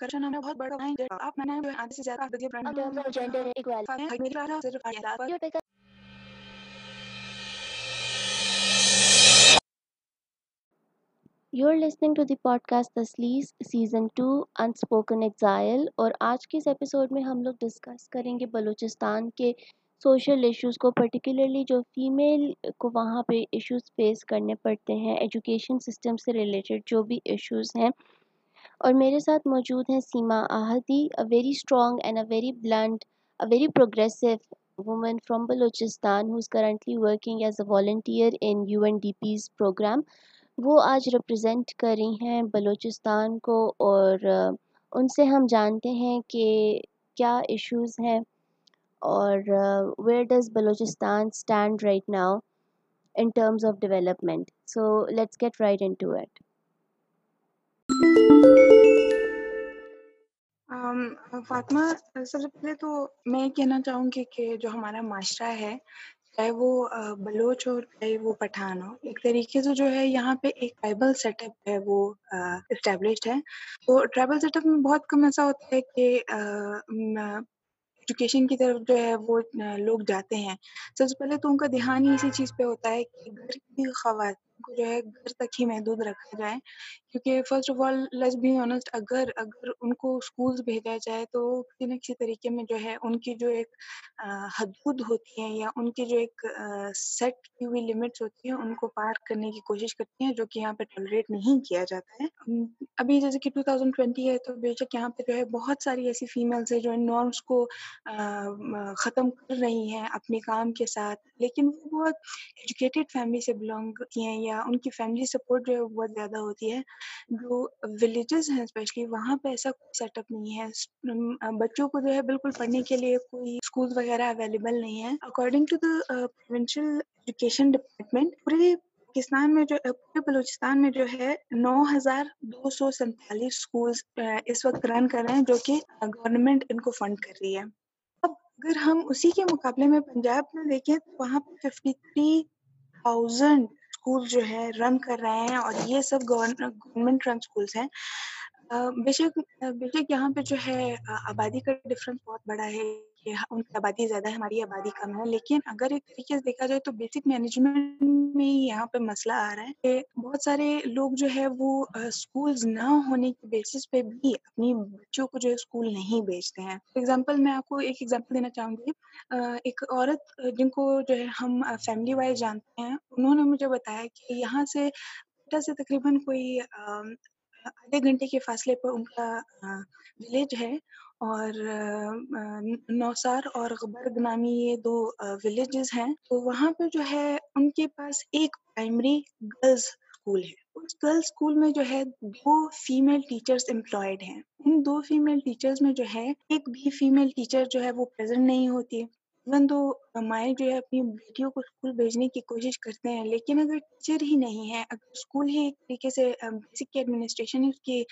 Corruption ہمیں بہت بڑا ہے آپ میں نے آدھے سے زیادہ gender equality. میری بات صرف آیات پر You take a- You're listening to the podcast تسلیس سیزن ٹو انسپوکن ایگزائل اور آج کے اس ایپیسوڈ میں ہم لوگ ڈسکس کریں گے بلوچستان کے سوشل ایشوز کو پرٹیکولرلی جو فیمیل کو وہاں پہ ایشوز فیس کرنے پڑتے ہیں ایجوکیشن سسٹم سے ریلیٹڈ جو بھی ایشوز ہیں اور میرے ساتھ موجود ہیں Seema Ahdi a very strong and a very blunt a very progressive woman from Balochistan who is currently working as a volunteer in U N D P's programme وہ آج ریپرزینٹ کر رہی ہیں بلوچستان کو اور ان سے ہم جانتے ہیں کہ کیا ایشوز ہیں اور where does Balochistan stand right now in terms of development so let's get right into it Fatima, سب سے پہلے تو میں یہ کہنا چاہوں گی کہ جو ہمارا معاشرہ ہے، چاہے وہ بلوچ ہو چاہے وہ پٹھان ہو، ایک طریقے سے جو ہے یہاں پہ ایک ٹرائبل سیٹ اپ ہے وہ اسٹیبلشڈ ہے۔ تو ٹرائبل سیٹ اپ میں بہت کم ایسا ہوتا ہے کہ ایجوکیشن کی طرف جو ہے وہ لوگ جاتے ہیں۔ سب سے پہلے تو ان کا دھیان ہی اسی چیز پہ ہوتا ہے کہ گھر کی خواتین کو جو ہے گھر تک ہی محدود رکھا جائے۔ کیونکہ first of all let's be honest اگر اگر ان کو اسکولس بھیجا جائے تو کسی نہ کسی طریقے میں جو ہے ان کی جو ایک حدود ہوتی ہیں یا ان کی جو ایک سیٹ کی ہوئی لمٹس ہوتی ہیں، ان کو پار کرنے کی کوشش کرتی ہیں، جو کہ یہاں پہ ٹالریٹ نہیں کیا جاتا ہے۔ ابھی جیسے کہ 2020 ہے تو بے شک یہاں پہ جو ہے بہت ساری ایسی فیمیلس ہیں جو ان نارمس کو ختم کر رہی ہیں اپنے کام کے ساتھ، لیکن وہ بہت ایجوکیٹڈ فیملی سے بلانگ کرتی ہیں یا ان کی فیملی سپورٹ جو ہے بہت زیادہ ہوتی ہے۔ جو ولیجز ہیں اسپیشلی وہاں پہ ایسا کوئی سیٹ اپ نہیں ہے۔ بچوں کو جو ہے بالکل پڑھنے کے لیے کوئی اسکول وغیرہ اویلیبل نہیں ہے according to the provincial education department پورے پاکستان میں جو، پورے بلوچستان میں جو ہے نو ہزار دو سو سینتالیس اسکولس uh, اس وقت رن کر رہے ہیں جو کہ گورنمنٹ ان کو فنڈ کر رہی ہے۔ اب اگر ہم اسی کے مقابلے میں پنجاب میں دیکھیں تو وہاں پہ ففٹی تھری تھاؤزینڈ اسکول جو ہے رن کر رہے ہیں اور یہ سب گورنمنٹ رن اسکولس ہیں۔ بے شک بے شک یہاں پہ جو ہے آبادی کا ڈفرینس بہت بڑا ہے۔ کہ ہاں، ان کی آبادی زیادہ ہے، ہماری آبادی کم ہے۔ لیکن اگر ایک طریقے سے دیکھا جائے تو بیسک مینجمنٹ میں یہاں پہ مسئلہ آ رہا ہے کہ بہت سارے لوگ جو ہے وہ اسکولز نہ ہونے کی بیسس پہ بھی اپنی بچوں کو جو ہے اسکول نہیں بھیجتے ہیں۔ اگزامپل میں آپ کو ایک ایگزامپل دینا چاہوں گی۔ ایک عورت، جن کو جو ہے ہم فیملی وائز جانتے ہیں، انہوں نے مجھے بتایا کہ یہاں سے سے تقریباً کوئی آدھے گھنٹے کے فاصلے پر ان کا ولیج ہے اور نوسار اور غبرگ نامی یہ دو ولیجز ہیں۔ تو وہاں پہ جو ہے ان کے پاس ایک پرائمری گرلز اسکول ہے۔ اس گرلز اسکول میں جو ہے دو فیمیل ٹیچرس امپلائڈ ہیں۔ ان دو فیمیل ٹیچرز میں جو ہے ایک بھی فیمیل ٹیچر جو ہے وہ پریزنٹ نہیں ہوتی۔ ایون تو مائیں جو ہے اپنی بیٹیوں کو اسکول بھیجنے کی کوشش کرتے ہیں، لیکن اگر ٹیچر ہی نہیں ہے اگر اسکول ہی ایک طریقے سے بیسک کی ایڈمنسٹریشن ہی اس کی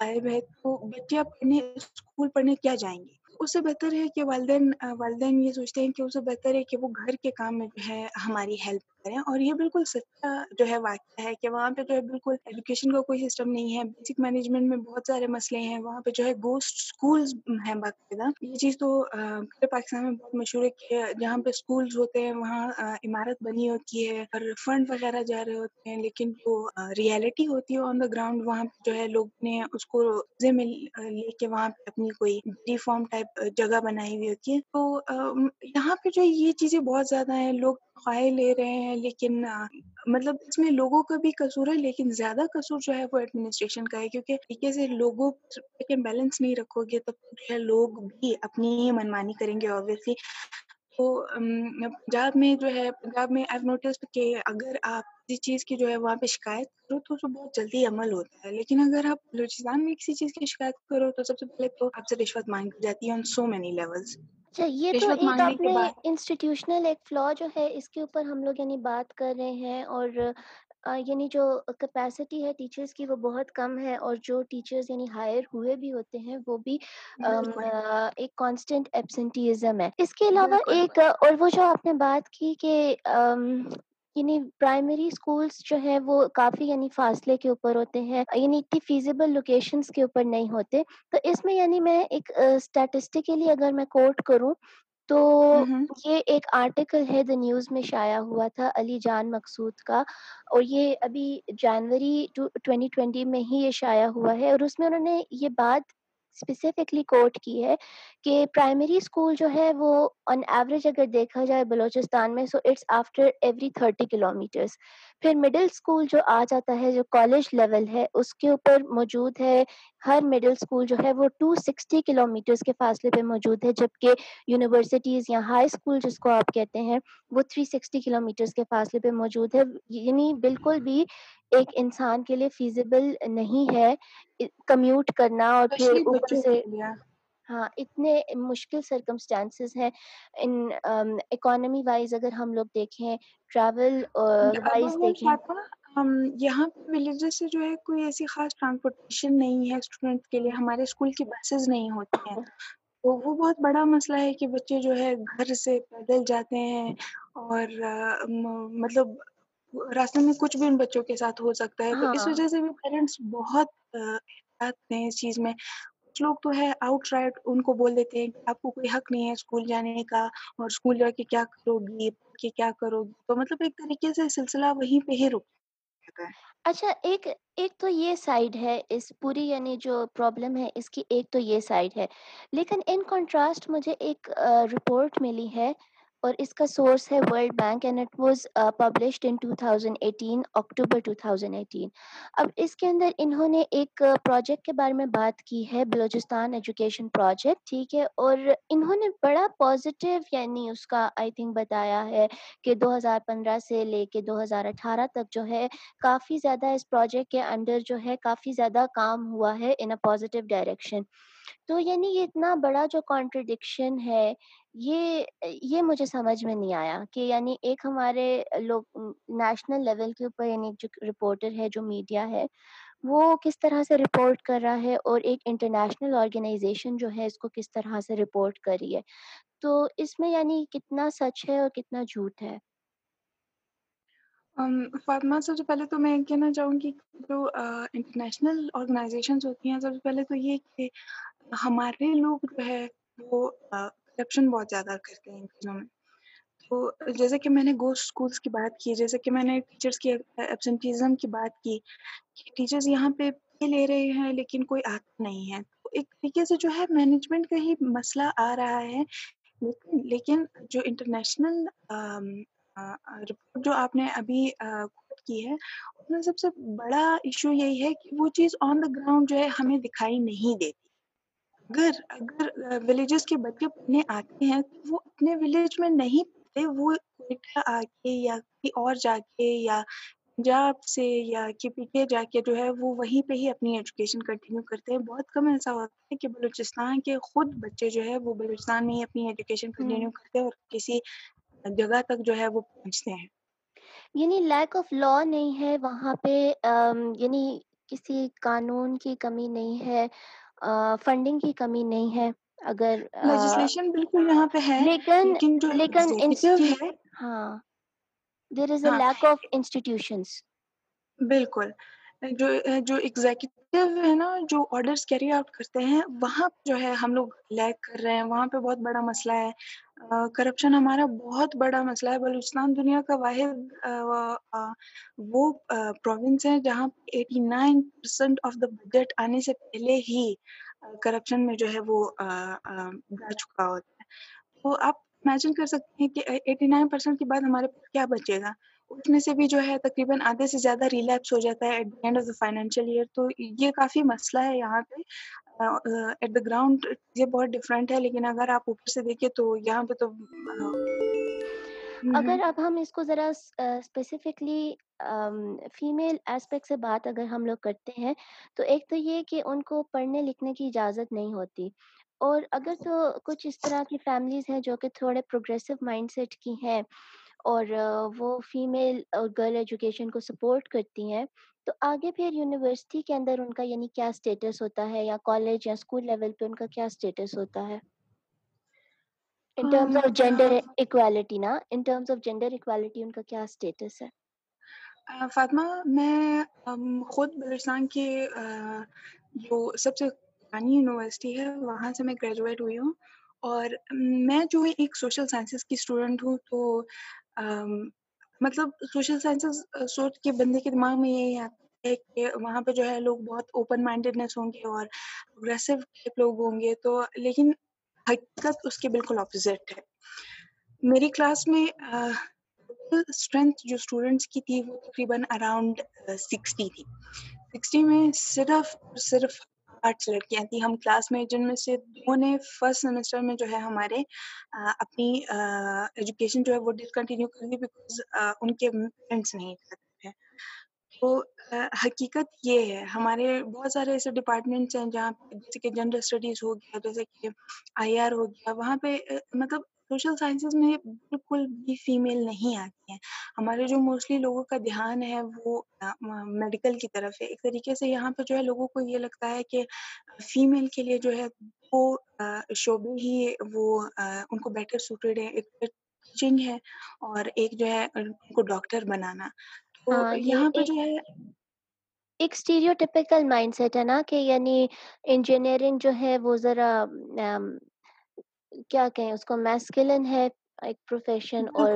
غائب ہے، تو بچے پڑھنے اسکول پڑھنے کیا جائیں گی اس سے بہتر ہے کہ والدین والدین یہ سوچتے ہیں کہ اس سے بہتر ہے کہ وہ گھر کے کام میں جو ہے ہماری ہیلپ کریں اور یہ بالکل سچا جو ہے واقعہ ہے کہ وہاں پہ جو ہے بالکل ایجوکیشن کا کوئی سسٹم نہیں ہے بیسک مینجمنٹ میں بہت سارے مسئلے ہیں، وہاں پہ جو ہے گوسٹ اسکولز ہیں باقاعدہ۔ یہ چیز تو پورے پاکستان میں بہت مشہور ہے کہ جہاں پہ اسکولز ہوتے ہیں، وہاں عمارت بنی ہوتی ہے اور فنڈ وغیرہ جا رہے ہوتے ہیں، لیکن جو ریئلٹی ہوتی ہے آن دا گراؤنڈ وہاں پہ جو ہے لوگ نے اس کو قبضے میں لے کے وہاں پہ اپنی کوئی ڈی فارم ٹائپ جگہ بنائی ہوئی ہوتی ہے۔ تو یہاں پہ جو یہ چیزیں بہت زیادہ ہیں، لوگ خواہ لے رہے ہیں، لیکن مطلب اس میں لوگوں کا بھی قصور ہے، لیکن زیادہ قصور جو ہے وہ ایڈمنسٹریشن کا ہے، کیونکہ طریقے سے لوگوں پر بیلنس نہیں رکھو گے، تب جو ہے لوگ بھی اپنی ہی منمانی کریں گے آبویسلی تو پنجاب میں جو ہے پنجاب میں آئی نوٹس کہ اگر آپ کسی چیز کی جو ہے وہاں پہ شکایت کرو تو اس پہ بہت جلدی عمل ہوتا ہے۔ لیکن اگر آپ بلوچستان میں کسی چیز کی شکایت کرو تو سب سے پہلے تو آپ سے رشوت مانگی جاتی ہے آن سو مینی لیولس اچھا یہ تو ایک آپ نے انسٹیٹیوشنل ایک فلا جو ہے اس کے اوپر ہم لوگ یعنی بات کر رہے ہیں اور یعنی جو کیپیسٹی ہے ٹیچرس کی وہ بہت کم ہے اور جو ٹیچرس یعنی ہائر ہوئے بھی ہوتے ہیں وہ بھی ایک کانسٹنٹ ایبسنٹیزم ہے۔ اس کے علاوہ ایک اور وہ جو آپ نے بات کی کہ یعنی پرائمری اسکولس جو ہے وہ کافی یعنی فاصلے کے اوپر ہوتے ہیں یعنی اتنی فیزیبل لوکیشنس کے اوپر نہیں ہوتے۔ تو اس میں یعنی میں ایک اسٹیٹسٹیکلی اگر میں کوٹ کروں تو۔ یہ ایک آرٹیکل ہے دا نیوز میں شائع ہوا تھا علی جان مقصود کا اور یہ ابھی جنوری ٹوینٹی ٹوینٹی میں ہی یہ شائع ہوا ہے اور اس میں انہوں نے یہ بات اسپیسیفکلی کوٹ کی ہے کہ پرائمری اسکول جو ہے وہ آن ایوریج اگر دیکھا جائے بلوچستان میں so it's after every thirty kilometres پھر مڈل اسکول جو آ جاتا ہے جو کالج لیول ہے اس کے اوپر موجود ہے ہر مڈل اسکول جو ہے وہ ٹو سکسٹی کلو میٹرس کے فاصلے پہ موجود ہے جبکہ یونیورسٹیز یا ہائی اسکول جس کو آپ کہتے ہیں وہ تھری سکسٹی کلو میٹرس کے فاصلے پہ موجود ہے یعنی بالکل بھی ایک انسان کے لیے فیزیبل نہیں ہے کمیوٹ کرنا اور پھر بچوں سے ہاں اتنے مشکل سرکمسٹانسز ہیں۔ ان اکانومی وائز اگر ہم لوگ دیکھیں ٹریول وائز ابول دیکھیں۔ یہاں پہ ولیجز سے جو ہے کوئی ایسی خاص ٹرانسپورٹیشن نہیں ہے اسٹوڈنٹ کے لیے ہمارے اسکول کی بسیز نہیں ہوتی ہیں۔ تو وہ بہت بڑا مسئلہ ہے کہ بچے جو ہے گھر سے پیدل جاتے ہیں اور مطلب راستے میں کچھ بھی ان بچوں کے ساتھ ہو سکتا ہے۔ تو اس ہاں۔ وجہ سے بھی پیرنٹس بہت احتیاط ہیں اس چیز میں۔ کچھ لوگ تو ہے آؤٹ رائٹ ان کو بول دیتے ہیں کہ آپ کو کوئی حق نہیں ہے اسکول جانے کا اور اسکول جا کے کیا کرو گی کہ کیا کرو گی تو مطلب ایک طریقے سے سلسلہ وہیں پہ ہی رک جاتا ہے۔ اچھا ایک ایک تو یہ سائڈ ہے، اس پوری یعنی جو پرابلم ہے، اس کی ایک تو یہ سائڈ ہے۔ لیکن ان کنٹراسٹ مجھے ایک رپورٹ ملی ہے اور اس کا سورس ہے world bank and it was published in two thousand eighteen October two thousand eighteen اب اس کے اندر انہوں نے ایک uh, پروجیکٹ کے بارے میں بات کی ہے، بلوچستان ایجوکیشن پروجیکٹ ٹھیک ہے؟ اور انہوں نے بڑا پازیٹیو یعنی اس کا آئی تھنک بتایا ہے کہ دو ہزار پندرہ سے لے کے دو ہزار اٹھارہ تک جو ہے، کافی زیادہ اس پروجیکٹ کے انڈر جو ہے، کافی زیادہ کام ہوا ہے ان اے پازیٹیو ڈائریکشن تو یعنی یہ اتنا بڑا جو کانٹرڈکشن ہے، یہ یہ مجھے سمجھ میں نہیں آیا کہ یعنی ایک ہمارے لوگ نیشنل لیول کے اوپر یعنی جو رپورٹر ہے، جو میڈیا ہے، وہ کس طرح سے رپورٹ کر رہا ہے اور ایک انٹرنیشنل آرگنائزیشن جو ہے، اس کو کس طرح سے رپورٹ کر رہی ہے۔ تو اس میں یعنی کتنا سچ ہے اور کتنا جھوٹ ہے؟ فاطمہ، سب سے پہلے تو میں کہنا چاہوں گی جو انٹرنیشنل آرگنائزیشنز ہوتی ہیں، سب سے پہلے تو یہ کہ ہمارے لوگ جو ہے وہ کرپشن بہت زیادہ کرتے ہیں ان چیزوں میں۔ تو جیسے کہ میں نے گوشت اسکولس کی بات کی، جیسے کہ میں نے ٹیچرس کی ایبسنٹیزم کی بات کی کہ ٹیچرز یہاں پہ پے لے رہے ہیں لیکن کوئی آتا نہیں ہے۔ تو ایک طریقے سے جو ہے مینجمنٹ کا ہی مسئلہ آ رہا ہے۔ لیکن لیکن جو انٹرنیشنل رپورٹ جو آپ نے ابھی کوٹ کی ہے، اس میں سب سے بڑا ایشو یہی ہے کہ وہ چیز آن دا گراؤنڈ جو ہے ہمیں دکھائی نہیں دیتی۔ اگر اگر ولیجز کے بچے پڑھنے آتے ہیں تو وہ اپنے ولیج میں نہیں پڑھتے وہ کوئٹہ آ کے یا کہیں اور جا کے یا پنجاب سے یا کے پی کے جا کے جو ہے وہ وہیں پہ ہی اپنی ایجوکیشن کنٹینیو کرتے ہیں۔ بہت کم ایسا ہوتا ہے کہ بلوچستان کے خود بچے جو ہے وہ بلوچستان میں ہی اپنی ایجوکیشن کنٹینیو کرتے ہیں اور کسی جگہ تک جو ہے وہ پہنچتے ہیں۔ یعنی لیک آف لا نہیں ہے وہاں پہ یعنی کسی قانون کی کمی نہیں ہے۔ فنڈنگ کی کمی نہیں ہے۔ اگر لیجسلیشن بالکل یہاں پہ ہے لیکن لیکن ہاں۔ There is a lack of institutions بالکل۔ جو جو ایگزیکٹو ہے نا، جو آڈرس کیری آؤٹ کرتے ہیں، وہاں جو ہے ہم لوگ لیک کر رہے ہیں، وہاں پہ بہت بڑا مسئلہ ہے۔ کرپشن ہمارا بہت بڑا مسئلہ ہے۔ بلوچستان دنیا کا واحد وہ پروونس ہے جہاں eighty nine percent of the budget آنے سے پہلے ہی کرپشن میں جو ہے وہ جا چکا ہوتا ہے۔ تو آپ امیجن کر سکتے ہیں کہ ایٹی نائن پرسینٹ کے بعد ہمارے پاس کیا بچے گا؟ اس میں سے بھی جو ہے تقریباً آدھے سے زیادہ ریلیپس ہو جاتا ہے at the end of the financial year تو یہ کافی مسئلہ ہے یہاں پہ. ایٹ دا گراؤنڈ یہ بہت ڈفرینٹ ہے لیکن اگر آپ اوپر سے دیکھیں تو یہاں پہ تو اگر اب ہم اس کو ذرا اسپیسیفکلی فیمیل اسپیکٹ سے بات اگر ہم لوگ کرتے ہیں تو ایک تو یہ کہ ان کو پڑھنے لکھنے کی اجازت نہیں ہوتی۔ اور اگر تو کچھ اس طرح کی فیملیز ہیں جو کہ تھوڑے پروگریسو مائنڈ سیٹ کی ہیں اور وہ فیمیل اور گرل ایجوکیشن کو سپورٹ کرتی ہیں۔ تو آگے پھر یونیورسٹی کے اندر ان کا یعنی کیا اسٹیٹس ہوتا ہے یا کالج یا اسکول لیول پہ ان کا کیا اسٹیٹس ہوتا ہے؟ In terms of gender equality نا in terms of gender equality ان کا کیا اسٹیٹس ہے؟ فاطمہ میں خود بلوچستان uh, جو سب سے پرانی یونیورسٹی ہے وہاں سے میں گریجویٹ ہوئی ہوں۔ اور میں جو ایک سوشل سائنسز کی اسٹوڈنٹ ہوں تو مطلب سوشل سائنسز سوچ کے بندے کے دماغ میں یہی آتا ہے کہ وہاں پہ جو ہے لوگ بہت اوپن مائنڈیڈنیس ہوں گے اور اگریسو ٹائپ لوگ ہوں گے تو، لیکن حقیقت اس کے بالکل اپوزٹ ہے۔ میری کلاس میں اسٹرینتھ جو اسٹوڈنٹس کی تھی وہ تقریباً اراؤنڈ سکسٹی تھی۔ سکسٹی میں صرف صرف آٹھ لڑکیاں تھیں ہم کلاس میں جن میں سے دو نے فرسٹ سیمسٹر میں جو ہے ہمارے اپنی ایجوکیشن جو ہے وہ ڈسکنٹینیو کر دی بیکاز ان کے فرینڈس نہیں کرتے تھے۔ تو حقیقت یہ ہے، ہمارے بہت سارے ایسے ڈپارٹمنٹس ہیں جہاں پہ جیسے کہ جنرل اسٹڈیز ہو گیا، جیسے کہ آئی آر ہو گیا، وہاں پہ مطلب سوشل سائنسز میں بالکل بھی فیمیل نہیں آتی ہیں ہمارے جو موسٹلی لوگوں کا دھیان ہے وہ میڈیکل کی طرف ہے ایک طریقے سے یہاں پہ جو ہے لوگوں کو یہ لگتا ہے کہ فیمیل کے لیے جو ہے وہ شعبے ہی وہ ان کو بیٹر سوٹیڈ ہے ایک ٹیچنگ ہے اور ایک جو ہے ان کو ڈاکٹر بنانا تو ہاں یہ یہاں پہ جو ہے ایک اسٹیریو ٹیپیکل مائنڈ سیٹ ہے نا کہ یعنی انجینئرنگ جو ہے وہ ذرا کیا کہیں اس کو میسکلن ہے ایک پروفیشن اور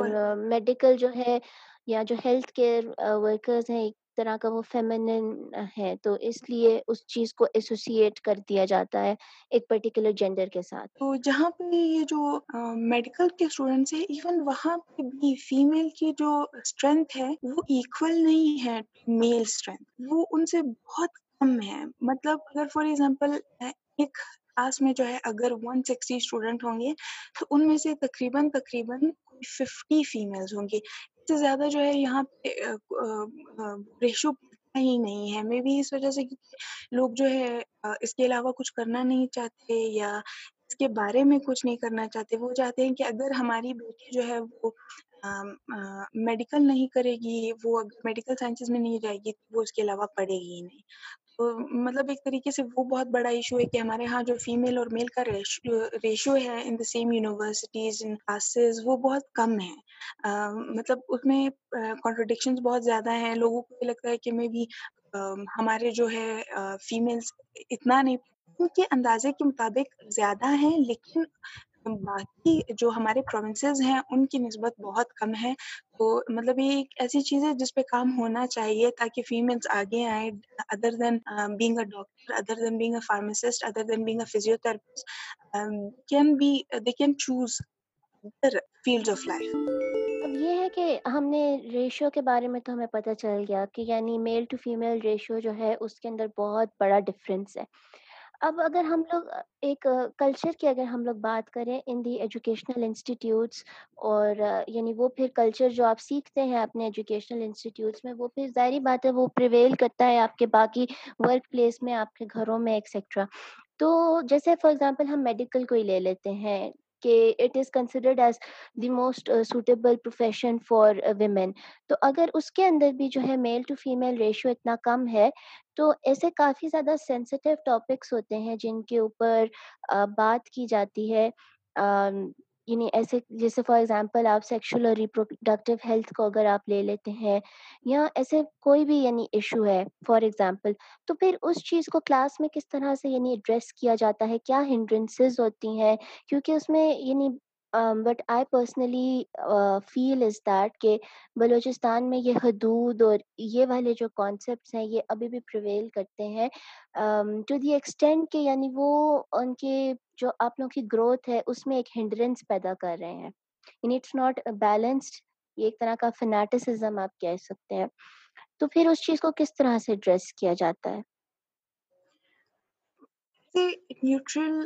میڈیکل جو ہے یا جو ہیلتھ کیئر ورکرز ہیں ایک طرح کا وہ فیمنن ہے تو اس لیے اس چیز کو ایسوسیٹ کر دیا جاتا ہے ایک پرٹیکولر جینڈر کے ساتھ۔ تو جہاں پہ یہ جو میڈیکل کے اسٹوڈینٹس ہیں ایون وہاں پہ بھی فیمیل کی جو اسٹرینتھ ہے وہ ایکول نہیں ہے میل اسٹرینتھ وہ ان سے بہت کم ہے۔ مطلب اگر فار ایگزامپل ایک کلاس میں جو ہے اگر ون سکسٹی اسٹوڈنٹ ہوں گے، تو ان میں سے تقریباً تقریباً ففٹی فیمیلز ہوں گی اس سے زیادہ جو ہے یہاں پہ ریشو ہی نہیں ہے۔ مے بی اس وجہ سے لوگ جو ہے اس کے علاوہ کچھ کرنا نہیں چاہتے یا اس کے بارے میں کچھ نہیں کرنا چاہتے۔ وہ چاہتے ہیں کہ اگر ہماری بیٹی جو ہے وہ میڈیکل نہیں کرے گی، وہ اگر میڈیکل سائنسز میں نہیں جائے گی وہ اس کے علاوہ پڑھے گی ہی نہیں۔ مطلب ایک طریقے سے وہ بہت بڑا ایشو ہے کہ ہمارے ہاں جو فیمیل اور میل کا ریشو ہے in the same universities in classes وہ بہت کم ہے۔ مطلب اس میں کانٹروڈکشنز بہت زیادہ ہیں۔ لوگوں کو یہ لگتا ہے کہ میں بھی ہمارے جو ہے فیمیلس اتنا نہیں ان کے اندازے کے مطابق زیادہ ہیں لیکن باقی جو ہمارے پروونسز ہیں، ان کی نسبت بہت کم ہے۔ تو مطلب یہ ایک ایسی چیز ہے جس پہ کام ہونا چاہیے تاکہ فیمیلس آگے آئیں other than being a doctor other than being a pharmacist other than being a physiotherapist can be they can choose other field of life اب یہ ہے کہ ہم نے ریشو کے بارے میں تو ہمیں پتہ چل گیا کہ یعنی میل ٹو فیمیل ریشو جو ہے، اس کے اندر بہت بڑا ڈفرینس ہے۔ اب اگر ہم لوگ، ایک کلچر کی اگر ہم لوگ بات کریں ان دی ایجوکیشنل انسٹیٹیوٹس اور یعنی وہ پھر کلچر جو آپ سیکھتے ہیں اپنے ایجوکیشنل انسٹیٹیوٹس میں، وہ پھر ظاہری بات ہے، وہ پریویل کرتا ہے آپ کے باقی ورک پلیس میں، آپ کے گھروں میں ایکسیٹرا تو جیسے فار ایگزامپل ہم میڈیکل کو ہی لے لیتے ہیں کہ it is considered as the most suitable profession for women تو اگر اس کے اندر بھی جو ہے میل ٹو فیمیل ریشو اتنا کم ہے، تو ایسے کافی زیادہ سینسیٹیو ٹاپکس ہوتے ہیں جن کے اوپر بات کی جاتی ہے یعنی ایسے جیسے فار ایگزامپل آپ سیکشل اور ریپروڈکٹیو ہیلتھ کو اگر آپ لے لیتے ہیں یا ایسے کوئی بھی یعنی ایشو ہے فار ایگزامپل تو پھر اس چیز کو کلاس میں کس طرح سے یعنی ایڈریس کیا جاتا ہے؟ کیا ہنڈرنسز ہوتی ہیں؟ کیونکہ اس میں یعنی but I personally feel is that کہ بلوچستان میں یہ حدود اور یہ والے جو کانسیپٹس ہیں، یہ ابھی بھی پریویل کرتے ہیں۔ ٹو دی ایکسٹینٹ کہ یعنی وہ ان کے جو آپ لوگوں کی گروتھ ہے، اس میں ایک ہنڈرنس پیدا کر رہے ہیں۔ یعنی اٹس ناٹ بیلنسڈ یہ ایک طرح کا فنیٹسزم آپ کہہ سکتے ہیں۔ تو پھر اس چیز کو کس طرح سے ایڈریس کیا جاتا ہے؟ سے نیوٹرل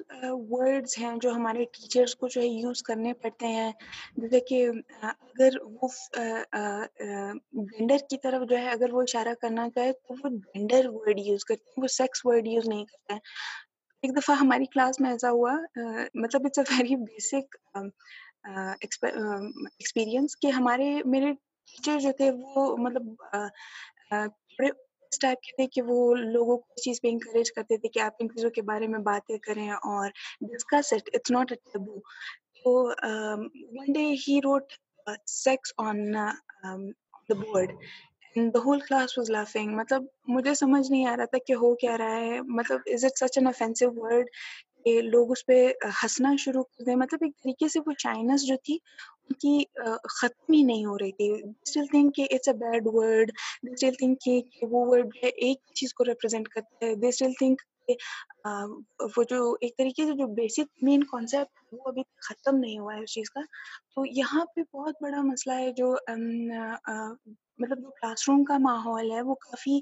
ورڈز ہیں جو ہمارے ٹیچرس کو جو ہے یوز کرنے پڑتے ہیں۔ جیسے کہ اگر وہ جینڈر کی طرف جو ہے اگر وہ اشارہ کرنا چاہے تو وہ جینڈر ورڈ یوز کرتے ہیں، وہ سیکس ورڈ یوز نہیں کرتے ہیں۔ ایک دفعہ ہماری کلاس میں ایسا ہوا مطلب it's a very basic experience کہ ہمارے، میرے ٹیچر جو تھے وہ مطلب تھوڑے اس ٹائپ کے تھے کہ وہ لوگوں کو اس چیز پہ انکریج کرتے تھے کہ آپ ان چیزوں کے بارے میں باتیں کریں اور discuss it it's not a taboo تو one day he wrote sex on the board the whole class was laughing مطلب مجھے سمجھ نہیں آ رہا تھا کہ ہو کیا رہا ہے. مطلب is it such an offensive word کہ لوگ اس پہ ہنسنا شروع کر دیں۔ مطلب ایک طریقے سے وہ چائنس جو تھی، ان کی ختم ہی نہیں ہو رہی تھی۔ اسٹل تھنک کہ it's a bad word. They still think کہ وہ ورڈ ہے، ایک چیز کو ریپرزینٹ کرتا ہے۔ دے اسٹل تھنک وہ جو ایک طریقے سے جو بیسک مین کانسیپٹ وہ ابھی ختم نہیں ہوا ہے اس چیز کا۔ تو یہاں پہ بہت بڑا مسئلہ ہے جو مطلب جو کلاس روم کا ماحول ہے، وہ کافی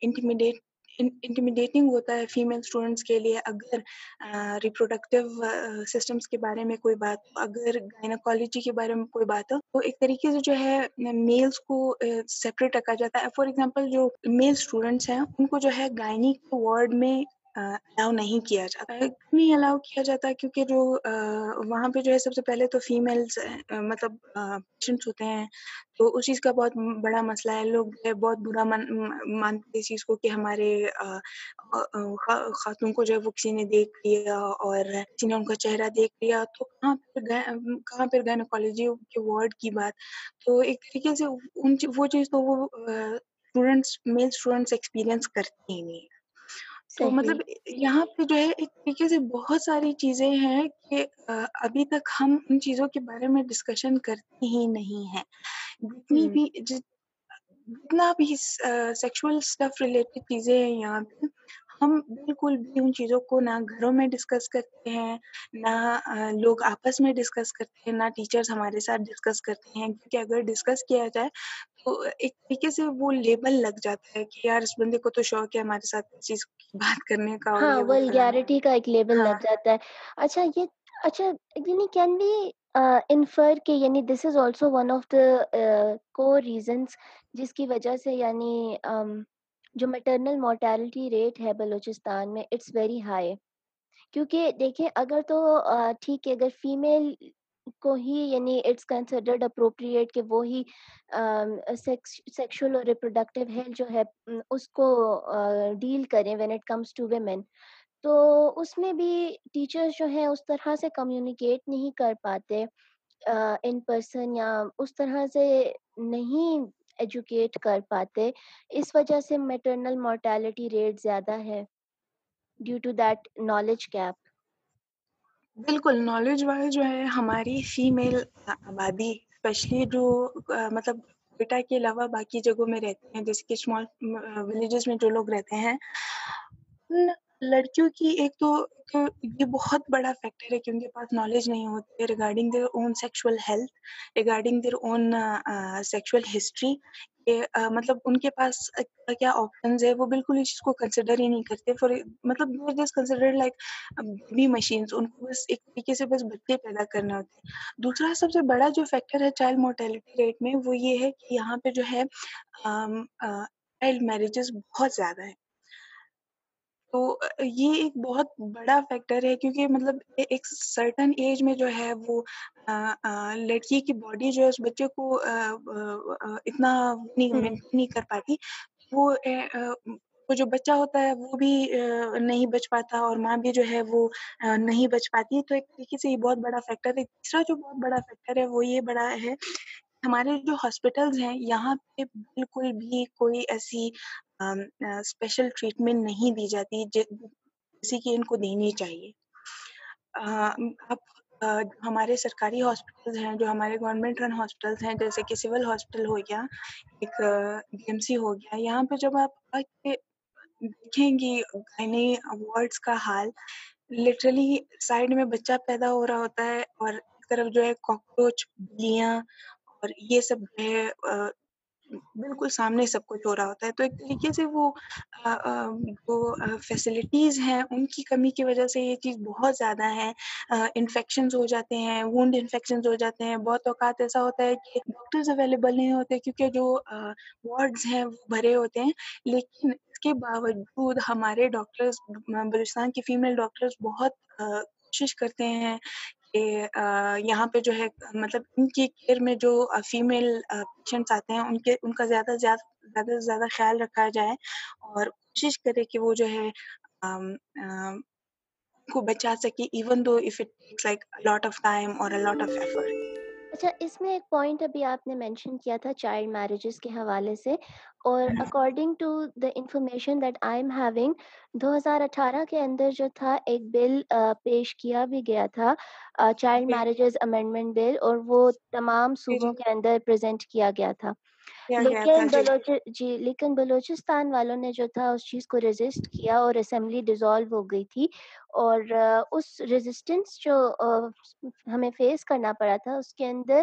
انٹیمیڈیٹ انٹیمیڈیٹنگ ہوتا ہے فیمیل اسٹوڈنٹس کے لیے اگر ریپروڈکٹیو سسٹمس کے بارے میں کوئی بات ہو اگر گائناکالوجی کے بارے میں کوئی بات ہو، تو ایک طریقے سے جو ہے میلس کو سیپریٹ رکھا جاتا ہے. فار ایگزامپل جو میل اسٹوڈنٹس ہیں، ان کو جو ہے گائنی وارڈ میں الاؤ نہیں کیا جاتا نہیں الاؤ کیا جاتا کیونکہ جو وہاں پہ جو ہے سب سے پہلے تو فیمیلس مطلب پیشنٹس ہوتے ہیں۔ تو اس چیز کا بہت بڑا مسئلہ ہے۔ لوگ بہت برا مانتے اس چیز کو کہ ہمارے خاتون کو جو ہے وہ کسی نے دیکھ لیا اور کسی نے ان کا چہرہ دیکھ لیا۔ تو کہاں پھر کہاں پھر گائنوکالوجی کے وارڈ کی بات؟ تو ایک طریقے سے ان وہ چیز تو وہ اسٹوڈینٹس میل اسٹوڈینٹس ایکسپیرئنس کرتے ہی نہیں۔ تو مطلب یہاں پہ جو ہے ایک طریقے سے بہت ساری چیزیں ہیں کہ ابھی تک ہم ان چیزوں کے بارے میں ڈسکشن کرتے ہی نہیں ہیں۔ جتنی بھی جتنا بھی سیکشل اسٹف ریلیٹڈ چیزیں ہیں یہاں پہ ہم بالکل بھی ان چیزوں کو نہ گھروں میں ڈسکس کرتے ہیں نہ لوگ آپس میں ڈسکس کرتے ہیں نہ ٹیچرس ہمارے ساتھ ڈسکس کرتے ہیں۔ کیونکہ اگر ڈسکس کیا جائے تو ایک طریقے سے وہ لیبل لگ جاتا ہے کہ یار اس بندے کو تو شوق ہے ہمارے ساتھ اس چیز کی بات کرنے کا ہاں ولگیرٹی کا۔ ایک لیبل ہاں۔ لگ جاتا ہے۔ اچھا یہ اچھا یعنی کین بی انفر کہ یعنی this is also one of the core reasons جس کی وجہ سے یعنی جو میٹرنل مورٹیلٹی ریٹ ہے بلوچستان میں اٹس ویری ہائی کیونکہ دیکھیں اگر تو ٹھیک ہے، اگر فیمیل کو ہی یعنی اٹس کنسیڈرڈ اپروپریٹ کہ وہی سیکشل اور ریپروڈکٹیو ہیلتھ جو ہے اس کو ڈیل کریں when it comes to women تو اس میں بھی ٹیچرس جو ہیں اس طرح سے کمیونیکیٹ نہیں کر پاتے ان پرسن یا اس طرح سے نہیں ایجوکیٹ کر پاتے۔ اس وجہ سے میٹرنل مورٹیلٹی ریٹ زیادہ ہے due to that knowledge gap بالکل نالج وائز جو ہے ہماری فیمیل آبادی اسپیشلی جو مطلب کوئٹہ کے علاوہ باقی جگہوں میں رہتے ہیں، جیسے کہ اسمال ولیجز میں جو لوگ رہتے ہیں لڑکیوں کی ایک تو یہ بہت بڑا فیکٹر ہے کہ ان کے پاس نالج نہیں ہوتی ہے regarding their own sexual health regarding their own sexual history مطلب ان کے پاس کیا آپشنز ہے وہ بالکل اس چیز کو کنسیڈر ہی نہیں کرتے فار مطلب جسٹ کنسیڈر لائک مشینس ان کو بس ایک طریقے سے بس بچے پیدا کرنا ہوتے ہیں. دوسرا سب سے بڑا جو فیکٹر ہے چائلڈ مورٹیلٹی ریٹ میں وہ یہ ہے کہ یہاں پہ جو ہے چائلڈ میرجز بہت زیادہ ہے تو یہ ایک بہت بڑا فیکٹر ہے کیونکہ مطلب ایک سرٹن ایج میں جو ہے وہ لڑکی کی باڈی جو ہے اس بچے کو اتنا نہیں کر پاتی۔ وہ جو بچہ ہوتا ہے وہ بھی نہیں بچ پاتا اور ماں بھی جو ہے وہ نہیں بچ پاتی۔ تو ایک طریقے سے یہ بہت بڑا فیکٹر ہے۔ تیسرا جو بہت بڑا فیکٹر ہے وہ یہ بڑا ہے ہمارے جو ہاسپٹلز ہیں یہاں پہ بالکل بھی کوئی ایسی اسپیشل ٹریٹمنٹ نہیں دی جاتی جیسے کہ ان کو دینی چاہیے۔ اب ہمارے سرکاری ہاسپٹلز ہیں، جو ہمارے گورنمنٹ رن ہاسپٹلز ہیں، جیسے کہ سول ہاسپٹل ہو گیا، ایک ڈی ایم سی ہو گیا۔ یہاں پہ جب آپ دیکھیں گی گائنی وارڈس کا حال لٹرلی سائڈ میں بچہ پیدا ہو رہا ہوتا ہے اور ایک طرف جو ہے کاکروچ بلیاں اور یہ سب جو ہے بالکل سامنے سب کچھ ہو رہا ہوتا ہے۔ تو ایک طریقے سے وہ جو فیسلٹیز ہیں، ان کی کمی کی وجہ سے یہ چیز بہت زیادہ ہے انفیکشنز ہو جاتے ہیں وونڈ انفیکشنز ہو جاتے ہیں۔ بہت اوقات ایسا ہوتا ہے کہ ڈاکٹرز اویلیبل نہیں ہوتے کیونکہ جو وارڈز ہیں وہ بھرے ہوتے ہیں۔ لیکن اس کے باوجود ہمارے ڈاکٹرز بلوچستان کی فیمیل ڈاکٹرز بہت کوشش کرتے ہیں کہ یہاں پہ جو ہے مطلب ان کی کیئر میں جو فیمیل پیشنٹس آتے ہیں، ان کے، ان کا زیادہ زیادہ زیادہ سے زیادہ خیال رکھا جائے اور کوشش کرے کہ وہ جو ہے کو بچا سکے even though if it takes like lot of time اور لاٹ آف ایفرٹ اچھا اس میں ایک پوائنٹ ابھی آپ نے مینشن کیا تھا چائلڈ میرجز کے حوالے سے اور according to the information that I am having دو ہزار اٹھارہ کے اندر جو تھا ایک بل پیش کیا بھی گیا تھا چائلڈ میرجز امینڈمنٹ بل اور وہ تمام جی صوبوں جی کے اندر پریزنٹ کیا گیا تھا۔ کیا لیکن بلوچ جی لیکن بلوچستان والوں نے جو تھا اس چیز کو ریزسٹ کیا اور اسمبلی ڈیزالو ہو گئی تھی اور اس ریزسٹنس جو ہمیں فیس کرنا پڑا تھا اس کے اندر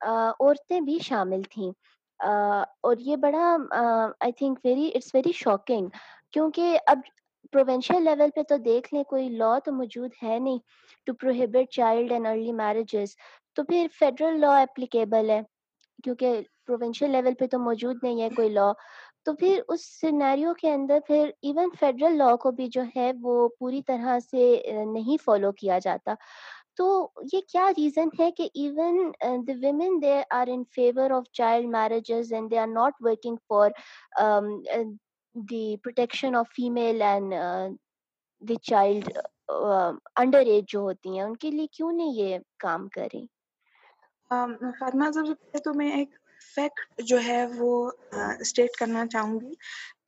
عورتیں بھی شامل تھیں اور یہ بڑا I think very it's very shocking کیونکہ اب پروونشل لیول پہ تو دیکھ لیں کوئی لا تو موجود ہے نہیں to prohibit child and early marriages تو پھر فیڈرل لا اپلیکیبل ہے کیونکہ پروونشل لیول پہ تو موجود نہیں ہے کوئی لا تو پھر اس سینیریو کے اندر پھر ایون فیڈرل لا کو بھی جو ہے وہ پوری طرح سے نہیں فالو کیا جاتا۔ تو یہ کیا ریزن ہے کہ even the women they are in favour of child marriages and they are not working for the protection of female and the child under age جو ہوتی ہیں، ان کے لیے کیوں نہیں یہ کام کریں؟ فاطمہ سب سے پہلے تو میں ایک فیکٹ جو ہے وہ اسٹیٹ کرنا چاہوں گی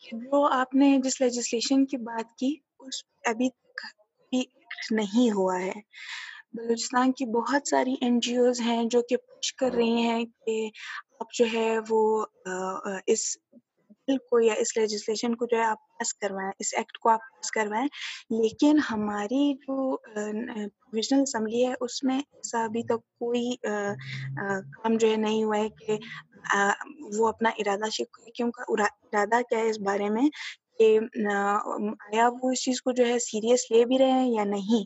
کہ جو آپ نے جس لیجسلیشن کی بات کی، اس ابھی تک بھی ایکٹ نہیں ہوا ہے۔ بلوچستان کی بہت ساری این جی اوز ہیں جو کہ پش کر رہی ہیں کہ آپ جو ہے وہ اس بل کو یا اس لیجسلیشن کو جو ہے آپ پاس کروائیں، اس ایکٹ کو آپ پاس کروائیں۔ لیکن ہماری جو پروویژنل اسمبلی ہے، اس میں ایسا ابھی تک کوئی کام جو ہے نہیں ہوا ہے کہ وہ اپنا ارادہ شک کیونکہ ارادہ کیا ہے اس بارے میں کہ آیا وہ اس چیز کو جو ہے سیریس لے بھی رہے ہیں یا نہیں؟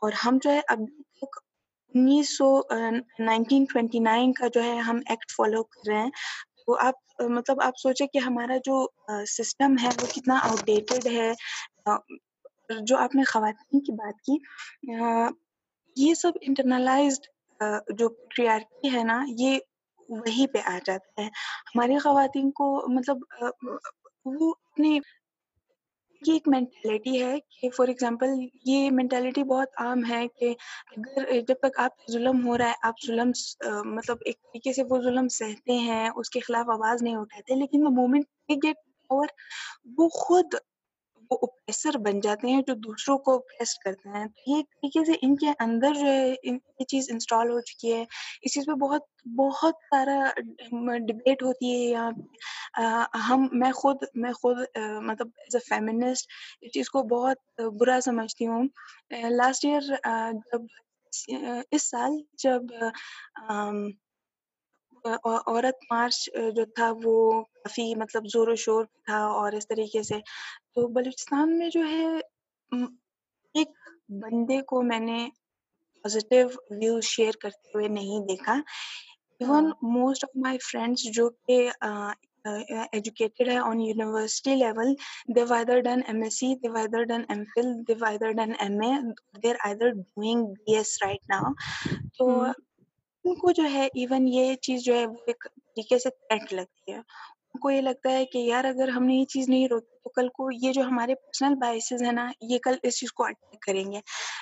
اور ہم جو ہے ابھی تک انیس سو نائنٹین ٹوینٹی نائن کا جو ہے ہم ایکٹ فالو کر رہے ہیں۔ کو آپ مطلب آپ سوچیں کہ ہمارا جو سسٹم ہے وہ کتنا آؤٹ ڈیٹڈ ہے جو آپ نے خواتین کی بات کی یہ سب انٹرنلائزڈ جو پیٹریارکی ہے نا، یہ وہی پہ آ جاتا ہے۔ ہماری خواتین کو مطلب وہ اپنے یہ ایک مینٹیلٹی ہے کہ فار ایگزامپل یہ مینٹلٹی بہت عام ہے کہ اگر جب تک آپ ظلم ہو رہا ہے، آپ ظلم مطلب ایک طریقے سے وہ ظلم سہتے ہیں، اس کے خلاف آواز نہیں اٹھاتے، لیکن وہ مومنٹ گیٹ اور وہ خود وہ اوپریسر بن جاتے ہیں جو دوسروں کو اوپریس کرتے ہیں۔ تو یہ ایک طریقے سے ان کے اندر جو ہے یہ چیز انسٹال ہو چکی ہے۔ اس چیز پہ بہت بہت سارا ڈبیٹ ہوتی ہے یہاں پہ ہم، میں خود میں خود مطلب ایز اے فیمنسٹ اس چیز کو بہت برا سمجھتی ہوں۔ لاسٹ ایئر جب، اس سال جب عورت مارچ جو تھا وہ کافی مطلب زور و شور تھا اور اس طریقے سے۔ تو بلوچستان میں جو ہے ایک بندے کو میں نے پازیٹیو ویو شیئر کرتے ہوئے نہیں دیکھا۔ Even most of my friends جو کہ ایجوکیٹڈ ہے on university level they either done M S C they either done M Phil they either done M A they're either doing B S right now تو ان کو جو ہے even یہ چیز جو ہے وہ ایک طریقے سے تھریٹ لگتی ہے۔ ان کو یہ لگتا ہے کہ یار اگر ہم نے یہ چیز نہیں روکی تو کل کو یہ جو ہمارے پرسنل بائسز ہیں نا، یہ کل اس چیز کو اٹیک کریں گے۔